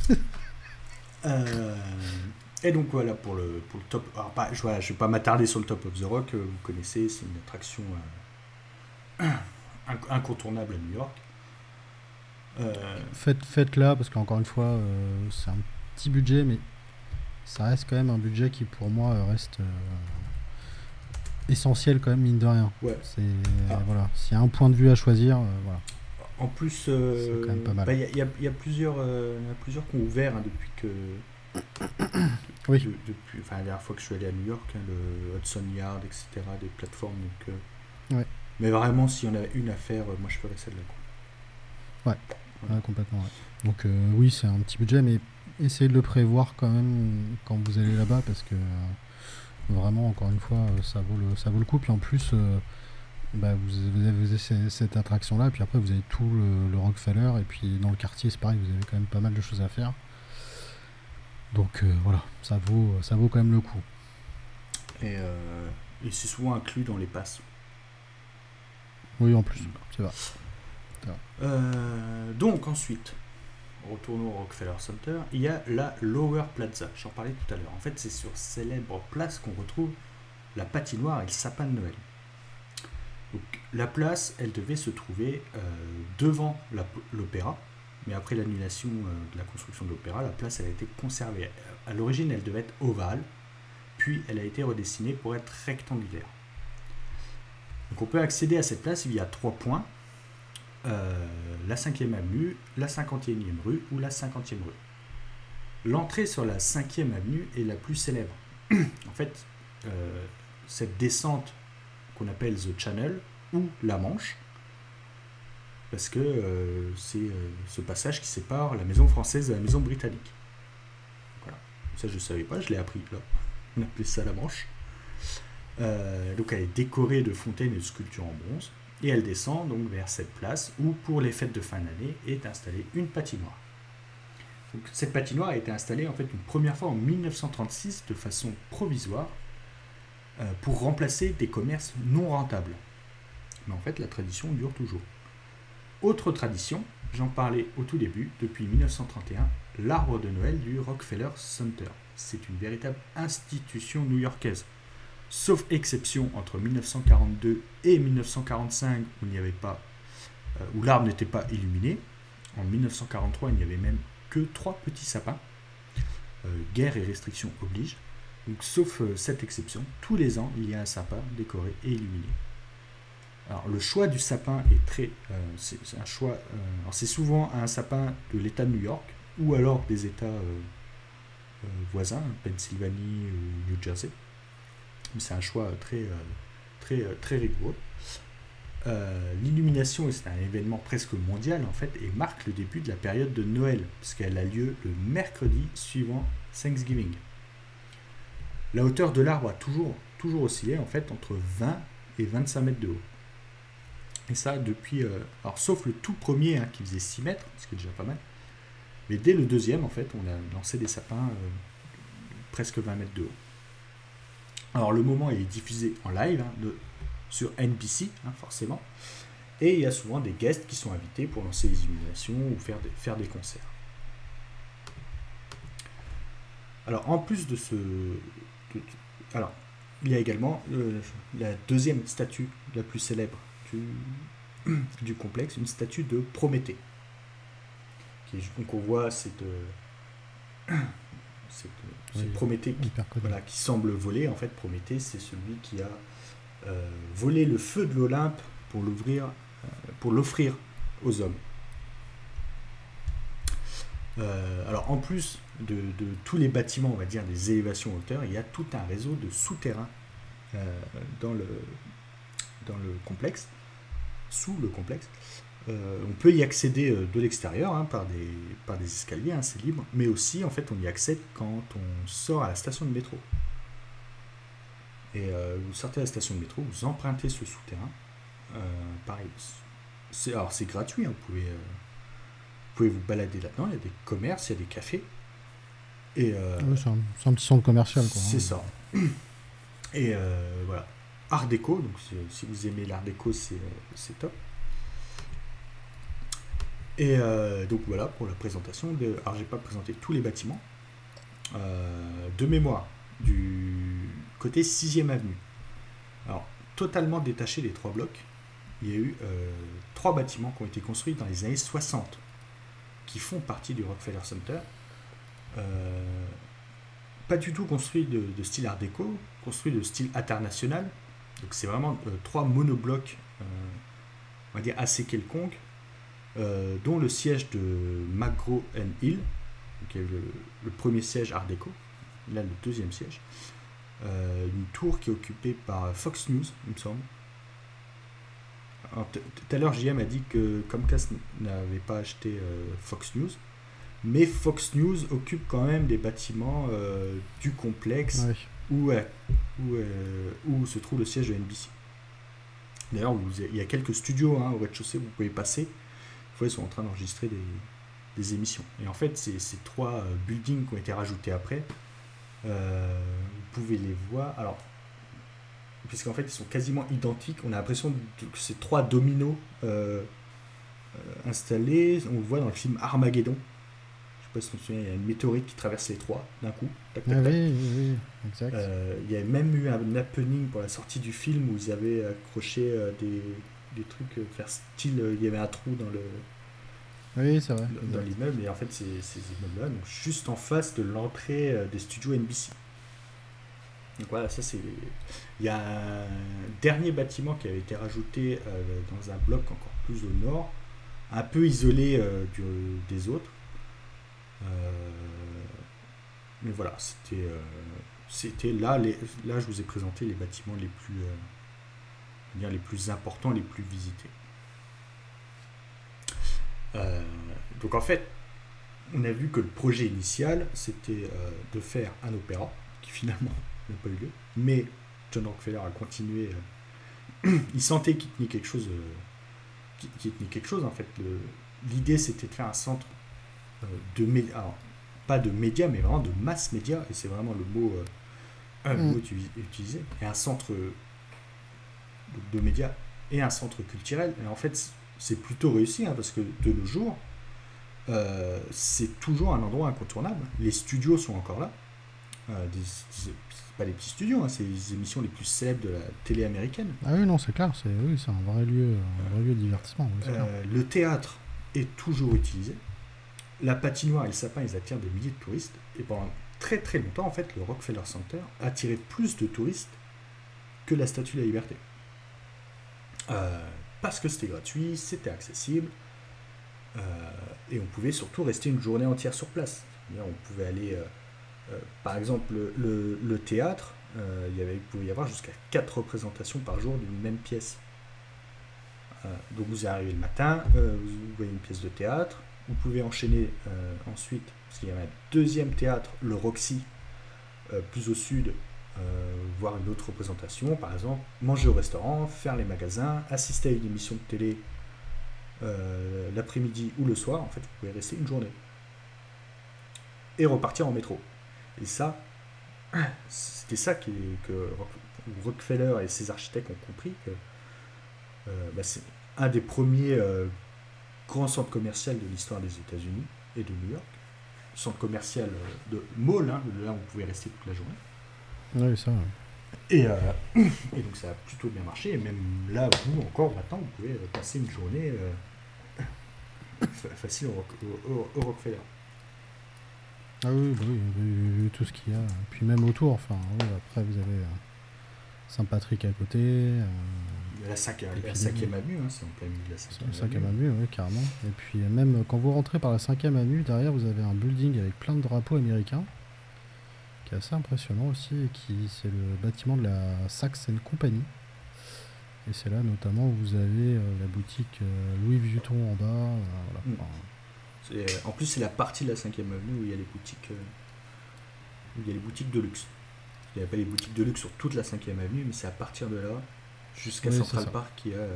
[SPEAKER 1] <laughs>
[SPEAKER 2] Euh, et donc voilà pour le, pour le top. Alors, pas, je ne vais pas m'attarder sur le Top of the Rock, euh, vous connaissez, c'est une attraction euh, incontournable à New York.
[SPEAKER 1] Euh, faites, faites-la parce qu'encore une fois, c'est un petit budget, mais ça reste quand même un budget qui pour moi reste essentiel quand même mine de rien.
[SPEAKER 2] Ouais.
[SPEAKER 1] C'est ah. voilà, s'il y a un point de vue à choisir, voilà.
[SPEAKER 2] En plus, bah, il y, y, a plusieurs, plusieurs qui ont ouvert hein, depuis que. <coughs>
[SPEAKER 1] oui.
[SPEAKER 2] depuis, enfin, la dernière fois que je suis allé à New York, hein, le Hudson Yard, etc., des plateformes. Donc,
[SPEAKER 1] ouais.
[SPEAKER 2] Mais vraiment, s'il y en a une à faire, moi je ferais celle-là.
[SPEAKER 1] Ouais complètement. Donc euh, oui, c'est un petit budget, mais essayez de le prévoir quand même quand vous allez là-bas parce que euh, vraiment, encore une fois, euh, ça vaut le, ça vaut le coup. Puis en plus, bah, vous, avez, cette attraction-là, puis après vous avez tout le, Rockefeller, et puis dans le quartier, c'est pareil, vous avez quand même pas mal de choses à faire. Donc voilà, ça vaut, ça vaut quand même le coup.
[SPEAKER 2] Et, c'est souvent inclus dans les passes.
[SPEAKER 1] Oui, en plus, c'est vrai.
[SPEAKER 2] donc ensuite, retournons au Rockefeller Center, il y a la Lower Plaza. J'en parlais tout à l'heure. En fait, c'est sur célèbre place qu'on retrouve la patinoire et le sapin de Noël. La place, elle devait se trouver euh, devant l'opéra, mais après l'annulation euh, de la construction de l'opéra, la place a été conservée. À l'origine, elle devait être ovale, puis elle a été redessinée pour être rectangulaire. On peut accéder à cette place via trois points euh, la 5e avenue, la 51e rue ou la 50e rue. L'entrée sur la 5e avenue est la plus célèbre. <clears throat> en fait, euh, cette descente qu'on appelle The Channel ou la Manche, parce que euh, c'est ce passage qui sépare la maison française de la maison britannique. Voilà. Ça, je ne savais pas, je l'ai appris là. On appelait ça la Manche. donc, elle est décorée de fontaines et de sculptures en bronze et elle descend donc vers cette place où, pour les fêtes de fin d'année, est installée une patinoire. cette patinoire a été installée en fait une première fois en 1936 de façon provisoire euh, pour remplacer des commerces non rentables. Mais en fait, la tradition dure toujours. Autre tradition, j'en parlais au tout début, depuis 1931, l'arbre de Noël du Rockefeller Center. C'est une véritable institution new-yorkaise sauf exception entre 1942 et 1945 où il n'y avait pas, euh, où l'arbre n'était pas illuminé. En 1943, il n'y avait même que trois petits sapins. Euh, guerre et restrictions obligent. Donc, sauf euh, cette exception, tous les ans, il y a un sapin décoré et illuminé. Alors, le choix du sapin est très. c'est un choix. c'est souvent un sapin de l'État de New York ou alors des États voisins, Pennsylvanie ou New Jersey c'est un choix très, euh, très, euh, très rigoureux. Euh, l'illumination, c'est un événement presque mondial en fait, et marque le début de la période de Noël, puisqu'elle a lieu le mercredi suivant Thanksgiving. La hauteur de l'arbre a toujours, oscillé en fait entre 20 et 25 mètres de haut. Et ça depuis, alors sauf le tout premier hein, qui faisait 6 mètres, ce qui est déjà pas mal, mais dès le deuxième en fait, on a lancé des sapins presque 20 mètres de haut. Alors le moment est diffusé en live hein, sur NBC, hein, forcément. Et il y a souvent des guests qui sont invités pour lancer les illuminations ou faire des, faire des concerts. Alors en plus de ce... alors, il y a également euh, la deuxième statue la plus célèbre du, <clears throat> du complexe, une statue de Prométhée. Donc on voit cette, c'est <clears throat> Prométhée qui, voilà, qui semble voler. En fait, Prométhée, c'est celui qui a euh, volé le feu de l'Olympe pour l'ouvrir, euh, pour l'offrir aux hommes. Euh, alors, en plus de, tous les bâtiments, on va dire des élévations hauteurs, il y a tout un réseau de souterrains dans, le, dans le complexe, sous le complexe. Euh, on peut y accéder euh, de l'extérieur hein, par, des, escaliers, hein, c'est libre, mais aussi en fait on y accède quand on sort à la station de métro. Et euh, vous sortez à la station de métro, vous empruntez ce souterrain. pareil, c'est, alors c'est gratuit, hein, vous pouvez vous balader là-dedans, il y a des commerces, il y a des cafés. Et,
[SPEAKER 1] c'est, un, petit centre commercial.
[SPEAKER 2] c'est ça. Et voilà. Art déco, donc si vous aimez l'art déco, c'est, c'est top. Et euh, donc voilà pour la présentation. De, alors j'ai pas présenté tous les bâtiments. Euh, de mémoire, du côté 6ème avenue. Alors totalement détaché des trois blocs, il y a eu euh, trois bâtiments qui ont été construits dans les années 60 qui font partie du Rockefeller Center. Pas du tout construits de, style art déco, construits de style international. Donc c'est vraiment trois monoblocs, on va dire assez quelconques, euh, dont le siège de McGraw Hill, qui est le, premier siège Art déco, là le deuxième siège. Euh, une tour qui est occupée par Fox News, il me semble. Tout à l'heure, JM a dit que Comcast n'avait pas acheté euh, Fox News, mais Fox News occupe quand même des bâtiments du complexe où, où, se trouve le siège de NBC. D'ailleurs, il y a quelques studios hein, au rez-de-chaussée, vous pouvez passer ils sont en train d'enregistrer des, émissions. Et en fait, ces, ces trois euh, buildings qui ont été rajoutés après, euh, vous pouvez les voir. Alors, puisqu'en fait ils sont quasiment identiques. On a l'impression que c'est trois dominos installés. On le voit dans le film Armageddon. Je sais pas si tu te souviens, il y a une météorite qui traverse les trois d'un coup.
[SPEAKER 1] Ah oui, oui, exact.
[SPEAKER 2] il y a même eu un happening pour la sortie du film où ils avaient accroché des, des trucs, faire style, il y avait un trou dans le
[SPEAKER 1] oui, c'est vrai.
[SPEAKER 2] Dans, l'immeuble, et en fait, ces, ces immeubles-là, donc juste en face de l'entrée euh, des studios NBC. Donc voilà, ça c'est. Il y a un dernier bâtiment qui avait été rajouté euh, dans un bloc encore plus au nord, un peu isolé euh, du, des autres. Mais voilà, c'était. c'était là, les, là, je vous ai présenté les bâtiments les plus, dire les plus importants, les plus visités. Euh, donc en fait, on a vu que le projet initial, c'était euh, de faire un opéra, qui finalement <laughs> n'a pas eu lieu, mais John Rockefeller a continué. Euh, <clears throat> il sentait qu'il tenait quelque chose. Qui, tenait quelque chose en fait. L'idée c'était de faire un centre de médias, pas de médias, mais vraiment de masse médias, et c'est vraiment le mot, un mm. mot utilisé, et un centre de, de médias et un centre culturel. Et en fait, c'est plutôt réussi, hein, parce que de nos jours, euh, c'est toujours un endroit incontournable. Les studios sont encore là. Euh, pas les petits studios, hein, c'est les émissions les plus célèbres de la télé américaine.
[SPEAKER 1] Ah oui, non, c'est clair, c'est oui, un vrai lieu, un vrai lieu de divertissement.
[SPEAKER 2] Euh, le théâtre est toujours utilisé. La patinoire et le sapin, ils attirent des milliers de touristes. Et pendant très très longtemps, en fait, le Rockefeller Center attirait plus de touristes que la Statue de la Liberté. Euh, parce que c'était gratuit, c'était accessible, euh, et on pouvait surtout rester une journée entière sur place. On pouvait aller, euh, par exemple, le, théâtre, il, avait, pouvait y avoir jusqu'à 4 représentations par jour d'une même pièce. donc vous arrivez le matin, vous voyez une pièce de théâtre, vous pouvez enchaîner ensuite, parce qu'il y avait un deuxième théâtre, le Roxy, plus au sud, euh, voir une autre représentation, par exemple, manger au restaurant, faire les magasins, assister à une émission de télé euh, l'après-midi ou le soir, en fait, vous pouvez rester une journée. Et repartir en métro. Et ça, c'était ça que Rockefeller et ses architectes ont compris que euh, bah, c'est un des premiers grands centres commerciaux de l'histoire des États-Unis et de New York. Centre commercial de mall, hein, là où vous pouvez rester toute la journée.
[SPEAKER 1] Oui, ça.
[SPEAKER 2] Et, euh, <coughs> et, donc ça a plutôt bien marché. Et même là, vous, encore maintenant, vous pouvez euh, passer une journée euh, <coughs> facile au, Rockefeller.
[SPEAKER 1] Ah oui, bah oui, vu, tout ce qu'il y a. Puis même autour, enfin, après vous avez Saint-Patrick à côté.
[SPEAKER 2] La 5 la cinquième avenue, hein, c'est en plein milieu de la
[SPEAKER 1] 5 avenue. oui, carrément. Et puis même quand vous rentrez par la 5 avenue, derrière vous avez un building avec plein de drapeaux américains qui est assez impressionnant aussi, et qui c'est le bâtiment de la Saxe Company. Et c'est là notamment où vous avez euh, la boutique euh, Louis Vuitton en bas. Euh,
[SPEAKER 2] mm. en plus, c'est la partie de la 5 avenue où il y a les boutiques, où il y a les boutiques de luxe. Il n'y a pas les boutiques de luxe sur toute la 5 avenue, mais c'est à partir de là jusqu'à Central Park qui a,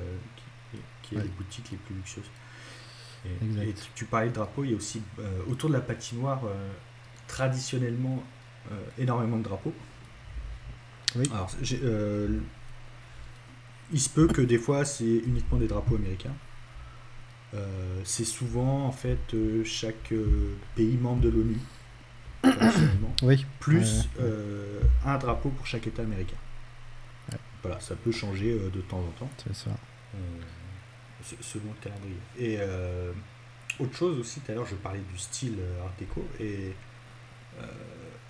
[SPEAKER 2] qui, a les boutiques les plus luxueuses. Et, tu, parlais de drapeau, il y a aussi autour de la patinoire, traditionnellement, euh, énormément de drapeaux. Alors, euh, il se peut que des fois c'est uniquement des drapeaux américains. Euh, c'est souvent en fait chaque pays membre de l'ONU,
[SPEAKER 1] oui.
[SPEAKER 2] plus un drapeau pour chaque État américain. Voilà, ça peut changer de temps en temps.
[SPEAKER 1] C'est ça.
[SPEAKER 2] selon le calendrier. Et autre chose aussi, tout à l'heure je parlais du style Art déco et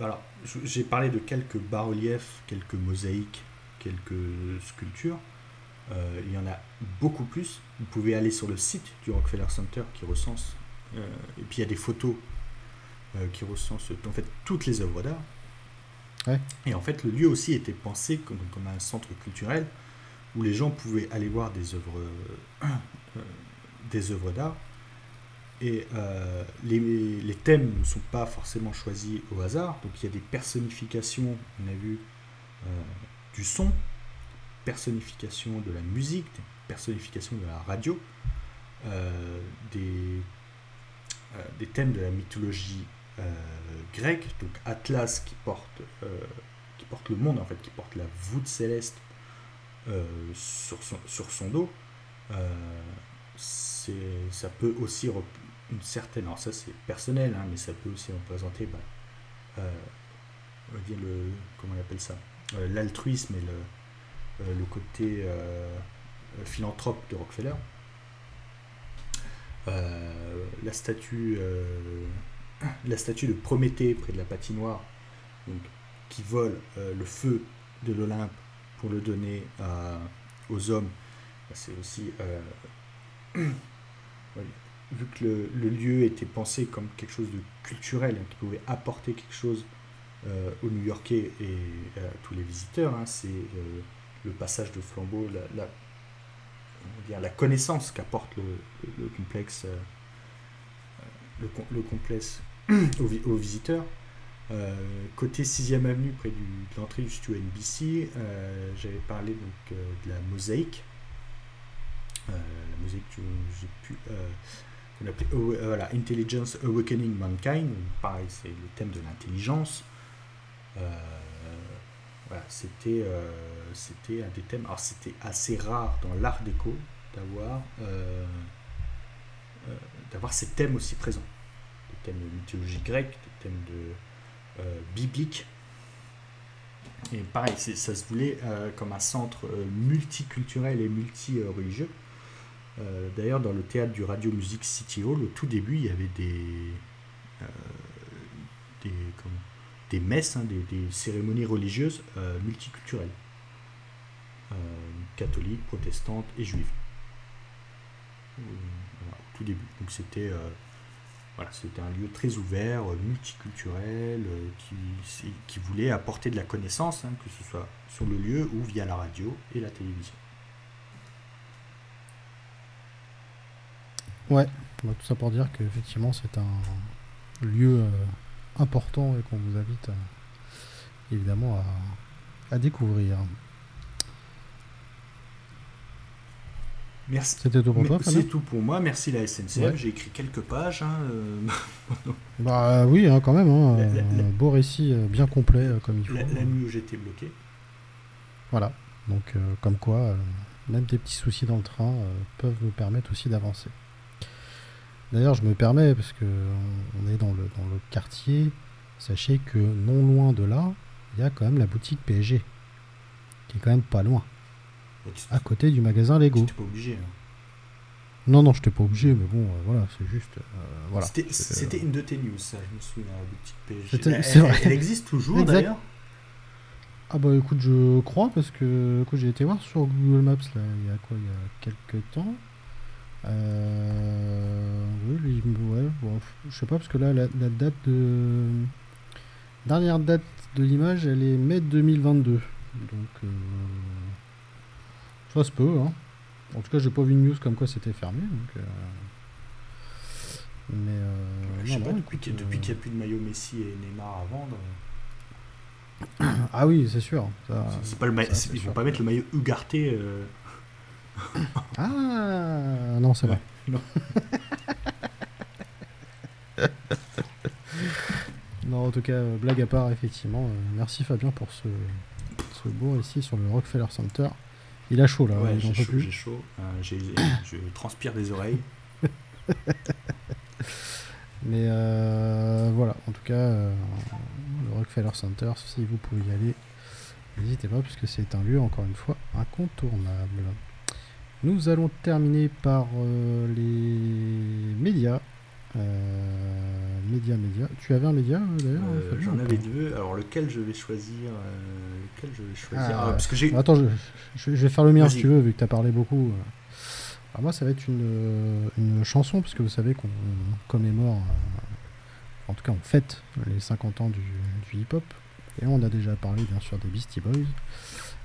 [SPEAKER 2] alors, j'ai parlé de quelques bas-reliefs, quelques mosaïques, quelques sculptures. Euh, il y en a beaucoup plus. Vous pouvez aller sur le site du Rockefeller Center qui recense. Euh, et puis il y a des photos euh, qui recensent en fait toutes les œuvres d'art. Et en fait, le lieu aussi était pensé comme, un centre culturel où les gens pouvaient aller voir des œuvres, des œuvres d'art et euh, les, thèmes ne sont pas forcément choisis au hasard. Donc il y a des personnifications, on a vu, euh, du son, personnification de la musique, personnification de la radio, euh, des, des, thèmes de la mythologie grecque, donc Atlas qui porte, qui porte le monde, en fait, qui porte la voûte céleste sur, son, sur son dos, ça peut aussi une certaine, alors ça c'est personnel, hein, mais ça peut aussi représenter bah, le, comment on appelle ça, l'altruisme et le, le côté philanthrope de Rockefeller. la statue la statue de Prométhée près de la patinoire, qui vole euh, le feu de l'Olympe pour le donner aux hommes, bah, c'est aussi. Euh, <clears throat> vu que le, lieu était pensé comme quelque chose de culturel, qui pouvait apporter quelque chose euh, aux New-Yorkais et à tous les visiteurs, hein, c'est le passage de flambeau, la, la, la connaissance qu'apporte le, complexe. Le, le, complexe aux, visiteurs. Euh, côté 6ème avenue, près de l'entrée du studio NBC, euh, j'avais parlé donc euh, de la mosaïque. la mosaïque que j'ai pu. voilà, Intelligence Awakening Mankind. Pareil, c'est le thème de l'intelligence. voilà, c'était, c'était un des thèmes. Alors, c'était assez rare dans l'art déco d'avoir, d'avoir ces thèmes aussi présents thèmes de mythologie grecque, des thèmes de, euh. Et pareil, ça se voulait euh, comme un centre euh, multiculturel et multi-religieux. D'ailleurs, dans le théâtre du Radio Music City Hall, au tout début, il y avait des, des, messes, hein, des, cérémonies religieuses multiculturelles, catholiques, protestantes et juives. au tout début. Donc c'était c'était un lieu très ouvert, euh, multiculturel, euh, qui, voulait apporter de la connaissance, hein, que ce soit sur le lieu ou via la radio et la télévision.
[SPEAKER 1] Ouais, tout ça pour dire qu'effectivement c'est un lieu euh, important et qu'on vous invite évidemment à découvrir.
[SPEAKER 2] Merci.
[SPEAKER 1] C'était tout pour toi,
[SPEAKER 2] C'est tout pour moi. Merci la SNCF. J'ai écrit quelques pages. Hein,
[SPEAKER 1] euh. <laughs> bah oui, hein, quand même. Hein, un beau récit euh, bien complet, euh, comme il faut.
[SPEAKER 2] La, nuit où j'étais bloqué.
[SPEAKER 1] Voilà. Donc, comme quoi, même des petits soucis dans le train peuvent nous permettre aussi d'avancer. D'ailleurs, je me permets, parce que on est dans le, dans le quartier, sachez que non loin de là, il y a quand même la boutique PSG, qui est quand même pas loin à côté du magasin Lego.
[SPEAKER 2] Tu pas obligé. Hein.
[SPEAKER 1] Non, non, je t'ai pas obligé, mais bon, euh, voilà, c'est juste. Euh, voilà.
[SPEAKER 2] C'était une de tes news, ça, je me souviens, la boutique PSG. Elle, elle, existe toujours d'ailleurs
[SPEAKER 1] Ah bah écoute, je crois, parce que j'ai été voir sur Google Maps, là, il y a quoi, il y a quelques temps. Euh, oui, ouais, bon, je sais pas, parce que là, la, la date de. Dernière date de l'image, elle est mai 2022. Donc. Euh, ça se peut, hein. En tout cas, j'ai pas vu une news comme quoi c'était fermé. Donc, euh, Mais. Euh,
[SPEAKER 2] je sais pas, depuis qu'il n'y a plus de maillot Messi et Neymar à vendre. <coughs>
[SPEAKER 1] Ah oui, c'est sûr.
[SPEAKER 2] c'est pas le ils vont pas mettre le maillot Ugarté. Euh. <coughs>
[SPEAKER 1] ah non, c'est vrai. <laughs> non. en tout cas, blague à part, effectivement. merci Fabien pour ce, ce beau récit sur le Rockefeller Center. Il a chaud là,
[SPEAKER 2] ouais, j'ai chaud, j'ai chaud. Euh, je transpire des oreilles. <laughs>
[SPEAKER 1] Mais euh, voilà, en tout cas, euh, le Rockefeller Center, si vous pouvez y aller, n'hésitez pas, puisque c'est un lieu, encore une fois, incontournable. Nous allons terminer par les médias. Euh, média, média. Tu avais un média d'ailleurs
[SPEAKER 2] J'en avais deux. Alors lequel je vais choisir Lequel je vais choisir ah, parce que
[SPEAKER 1] j'ai. Attends, je, vais faire le mien si tu veux, vu que tu as parlé beaucoup. Alors moi, ça va être une, une chanson, puisque vous savez qu'on commémore, en tout cas on fête les 50 ans du, du hip-hop. Et on a déjà parlé bien sûr des Beastie Boys.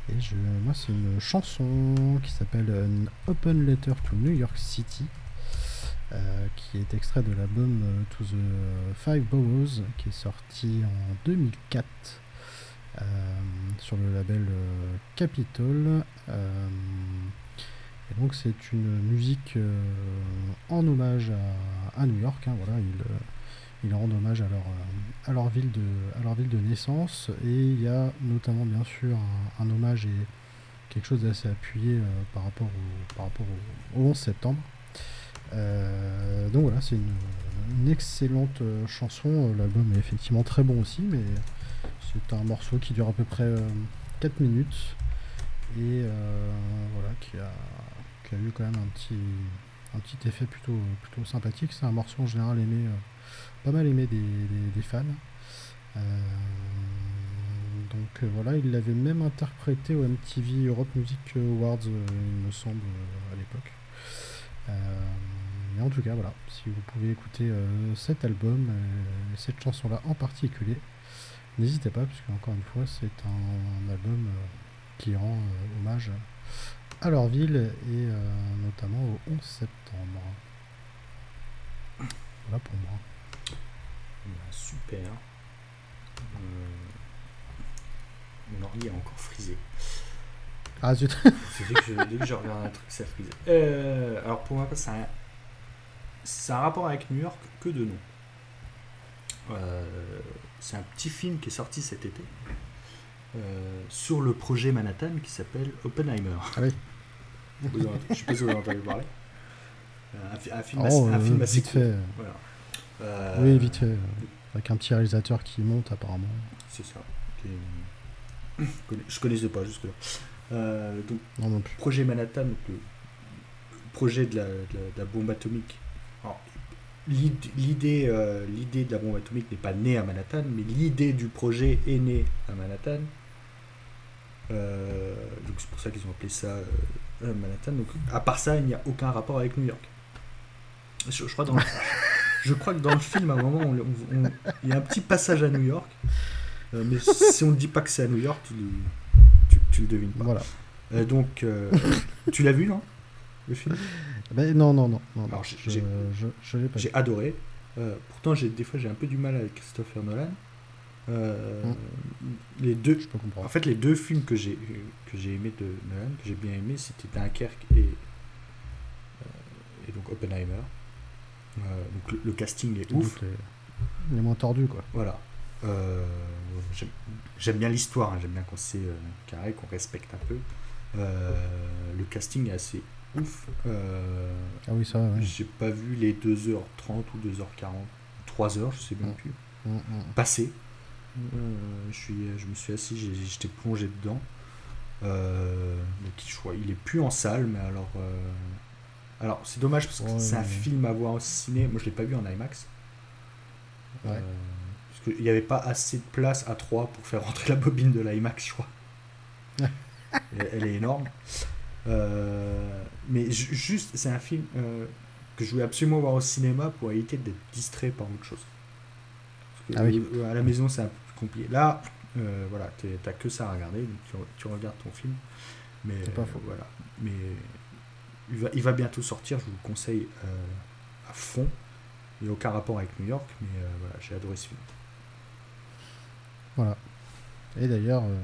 [SPEAKER 1] Et je, moi, c'est une chanson qui s'appelle An Open Letter to New York City. Euh, qui est extrait de l'album euh, To the Five Boroughs, qui est sorti en 2004 euh, sur le label Capitol. et donc c'est une musique en hommage à, New York. Hein, voilà, ils, rendent hommage à leur, à, leur ville de, naissance. Et il y a notamment bien sûr un, hommage et quelque chose d'assez appuyé par rapport au, par rapport au, 11 septembre. donc voilà, c'est une, excellente chanson. L'album est effectivement très bon aussi, mais c'est un morceau qui dure à peu près 4 minutes et voilà, qui a, qui a eu quand même un petit, un petit effet plutôt, plutôt sympathique. C'est un morceau en général aimé, pas mal aimé des, fans. Donc euh, voilà, il l'avait même interprété au MTV Europe Music Awards, euh, il me semble, euh, à l'époque. mais en tout cas, voilà, si vous pouvez écouter cet album et cette chanson-là en particulier, n'hésitez pas, puisque encore une fois, c'est un, album qui rend hommage à leur ville et notamment au 11 septembre. Voilà pour moi.
[SPEAKER 2] Super mon ordi est encore frisé.
[SPEAKER 1] Ah zut <laughs>
[SPEAKER 2] C'est dès, dès que je regarde un truc, ça frise. Euh, alors pour moi, ça a, ça a un rapport avec New York que de nom. Euh, c'est un petit film qui est sorti cet été euh, sur le projet Manhattan qui s'appelle Oppenheimer.
[SPEAKER 1] Ah oui.
[SPEAKER 2] je sais pas si vous en avez entendu parler. Un, film, oh, un film assez
[SPEAKER 1] vite fait. Voilà. oui, vite fait. Avec un petit réalisateur qui monte apparemment.
[SPEAKER 2] C'est ça. <coughs> Je connaissais pas jusque-là. Euh, donc, projet Manhattan, le projet de la, bombe atomique. L'idée, euh, l'idée de la bombe atomique n'est pas née à Manhattan, mais l'idée du projet est née à Manhattan. Euh, donc c'est pour ça qu'ils ont appelé ça Manhattan. Donc à part ça, il n'y a aucun rapport avec New York. Je, crois, dans je crois que dans le film, à un moment, il y a un petit passage à New York. Euh, mais si on ne dit pas que c'est à New York, tu, tu, le devines pas.
[SPEAKER 1] Voilà.
[SPEAKER 2] Euh, donc, euh, tu l'as vu, non? Le film
[SPEAKER 1] ben, Non, non, non. non
[SPEAKER 2] Alors,
[SPEAKER 1] j'ai,
[SPEAKER 2] J'ai adoré. pourtant, j'ai, des fois, j'ai un peu du mal avec Christopher Nolan. Hum. Les deux,
[SPEAKER 1] je peux comprendre.
[SPEAKER 2] En fait, les deux films que j'ai que j'ai aimé de Nolan, que j'ai bien aimé, c'était Dunkerque et et donc Oppenheimer. donc le, casting est ouf.
[SPEAKER 1] Les, les moins tordus, quoi.
[SPEAKER 2] Voilà. Euh, j'aime bien l'histoire, hein, j'aime bien qu'on euh, carré, qu'on respecte un peu. Euh, le casting est assez ouf.
[SPEAKER 1] ah oui, ça,
[SPEAKER 2] J'ai pas vu les 2h30 ou 2h40, 3h, je sais bien mm. plus, mm, mm. passer. je, suis, je me suis assis, j'étais plongé dedans. donc il est plus en salle, mais alors. alors c'est dommage parce que c'est un film à voir au ciné. Moi je l'ai pas vu en IMAX. Ouais il n'y avait pas assez de place à 3 pour faire rentrer la bobine de l'IMAX, je crois. <laughs> elle, est énorme. Euh, mais juste, c'est un film euh, que je voulais absolument voir au cinéma pour éviter d'être distrait par autre chose.
[SPEAKER 1] ah oui.
[SPEAKER 2] Euh, à la maison, c'est un peu plus compliqué. Là, voilà, t'as que ça à regarder, donc tu, regardes ton film. Mais
[SPEAKER 1] pas faux.
[SPEAKER 2] voilà. Mais il va, il va bientôt sortir, je vous le conseille à fond. Il n'y a aucun rapport avec New York, mais voilà, j'ai adoré ce film.
[SPEAKER 1] Voilà. Et d'ailleurs, euh,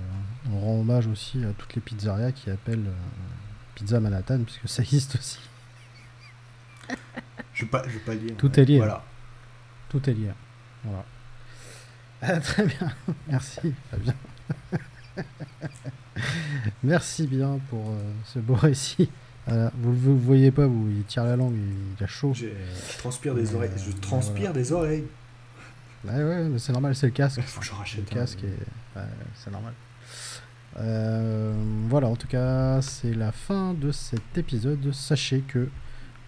[SPEAKER 1] on rend hommage aussi à toutes les pizzerias qui appellent euh, Pizza Manhattan, puisque ça existe aussi.
[SPEAKER 2] je ne vais, pas lire.
[SPEAKER 1] Tout est lié.
[SPEAKER 2] Voilà.
[SPEAKER 1] Tout est lié. Voilà. <laughs> Ah, très bien. Merci, Fabien. <laughs> Merci bien pour euh, ce beau récit. vous ne voyez pas, vous, il tire la langue, il a chaud.
[SPEAKER 2] Je transpire des oreilles. Je transpire des oreilles.
[SPEAKER 1] Ouais, ouais, c'est normal, c'est le casque.
[SPEAKER 2] Il faut que je rachète.
[SPEAKER 1] Le casque, et... c'est normal. Euh, voilà, en tout cas, c'est la fin de cet épisode. Sachez que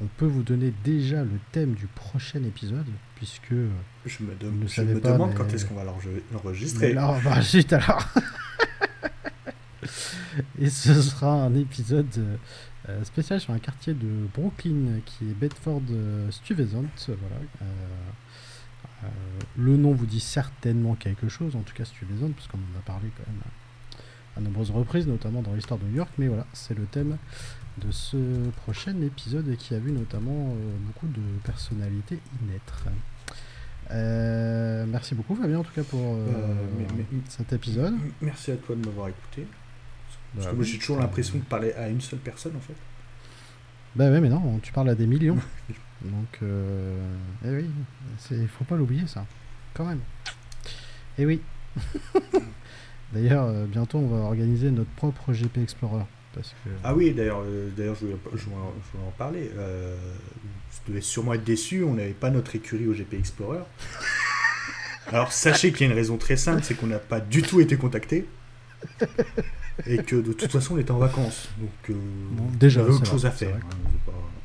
[SPEAKER 1] on peut vous donner déjà le thème du prochain épisode, puisque
[SPEAKER 2] je me, demande quand est-ce qu'on va l'enregistrer.
[SPEAKER 1] Alors, bah, <laughs> juste alors. Et ce sera un épisode euh, spécial sur un quartier de Brooklyn qui est Bedford-Stuyvesant. Voilà. Euh, euh, le nom vous dit certainement quelque chose, en tout cas Stuyvesant, parce qu'on en a parlé quand même à, nombreuses reprises, notamment dans l'histoire de New York. Mais voilà, c'est le thème de ce prochain épisode et qui a vu notamment euh, beaucoup de personnalités y naître. Euh, merci beaucoup Fabien en tout cas pour cet épisode.
[SPEAKER 2] Merci à toi de m'avoir écouté. Parce bah que moi j'ai toujours l'impression de parler à une seule personne en fait.
[SPEAKER 1] Bah ouais mais non, tu parles à des millions. <laughs> Donc, euh, eh oui, il faut pas l'oublier ça, quand même. Eh oui. <laughs> D'ailleurs, euh, bientôt on va organiser notre propre GP Explorer. Parce que...
[SPEAKER 2] Ah oui, d'ailleurs, euh, d'ailleurs je, voulais, en parler. Euh, je devais sûrement être déçu, on n'avait pas notre écurie au GP Explorer. <laughs> Alors sachez qu'il y a une raison très simple, c'est qu'on n'a pas du tout été contacté. Et que de toute façon on était en vacances. Donc euh,
[SPEAKER 1] déjà,
[SPEAKER 2] on avait autre chose à faire.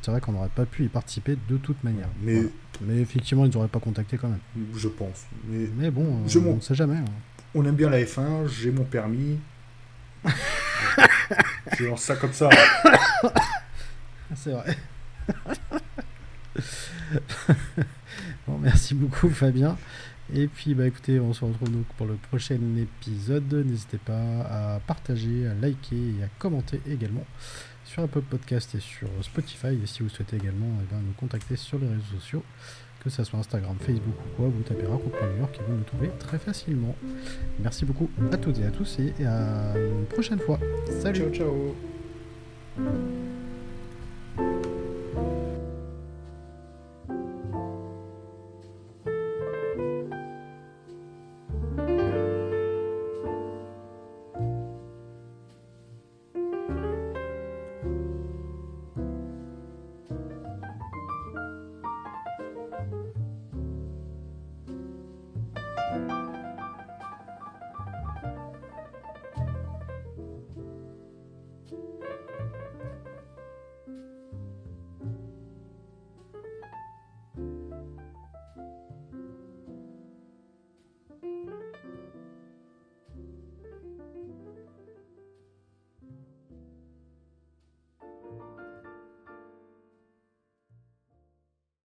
[SPEAKER 1] C'est vrai qu'on n'aurait pas pu y participer de toute manière. Mais, mais effectivement, ils n'auraient pas contacté quand même.
[SPEAKER 2] Je pense.
[SPEAKER 1] Mais, bon, je on ne sait jamais. Hein.
[SPEAKER 2] On aime bien la F1, j'ai mon permis. <laughs> je lance ça comme ça.
[SPEAKER 1] C'est vrai. <laughs> bon, merci beaucoup Fabien. Et puis bah écoutez, on se retrouve donc pour le prochain épisode. N'hésitez pas à partager, à liker et à commenter également sur Apple Podcast et sur Spotify. Et si vous souhaitez également eh ben, nous contacter sur les réseaux sociaux, que ce soit Instagram, Facebook ou quoi, vous tapez Raconte New York et vous nous trouvez très facilement. Merci beaucoup à toutes et à tous et à une prochaine fois. Salut
[SPEAKER 2] Ciao ciao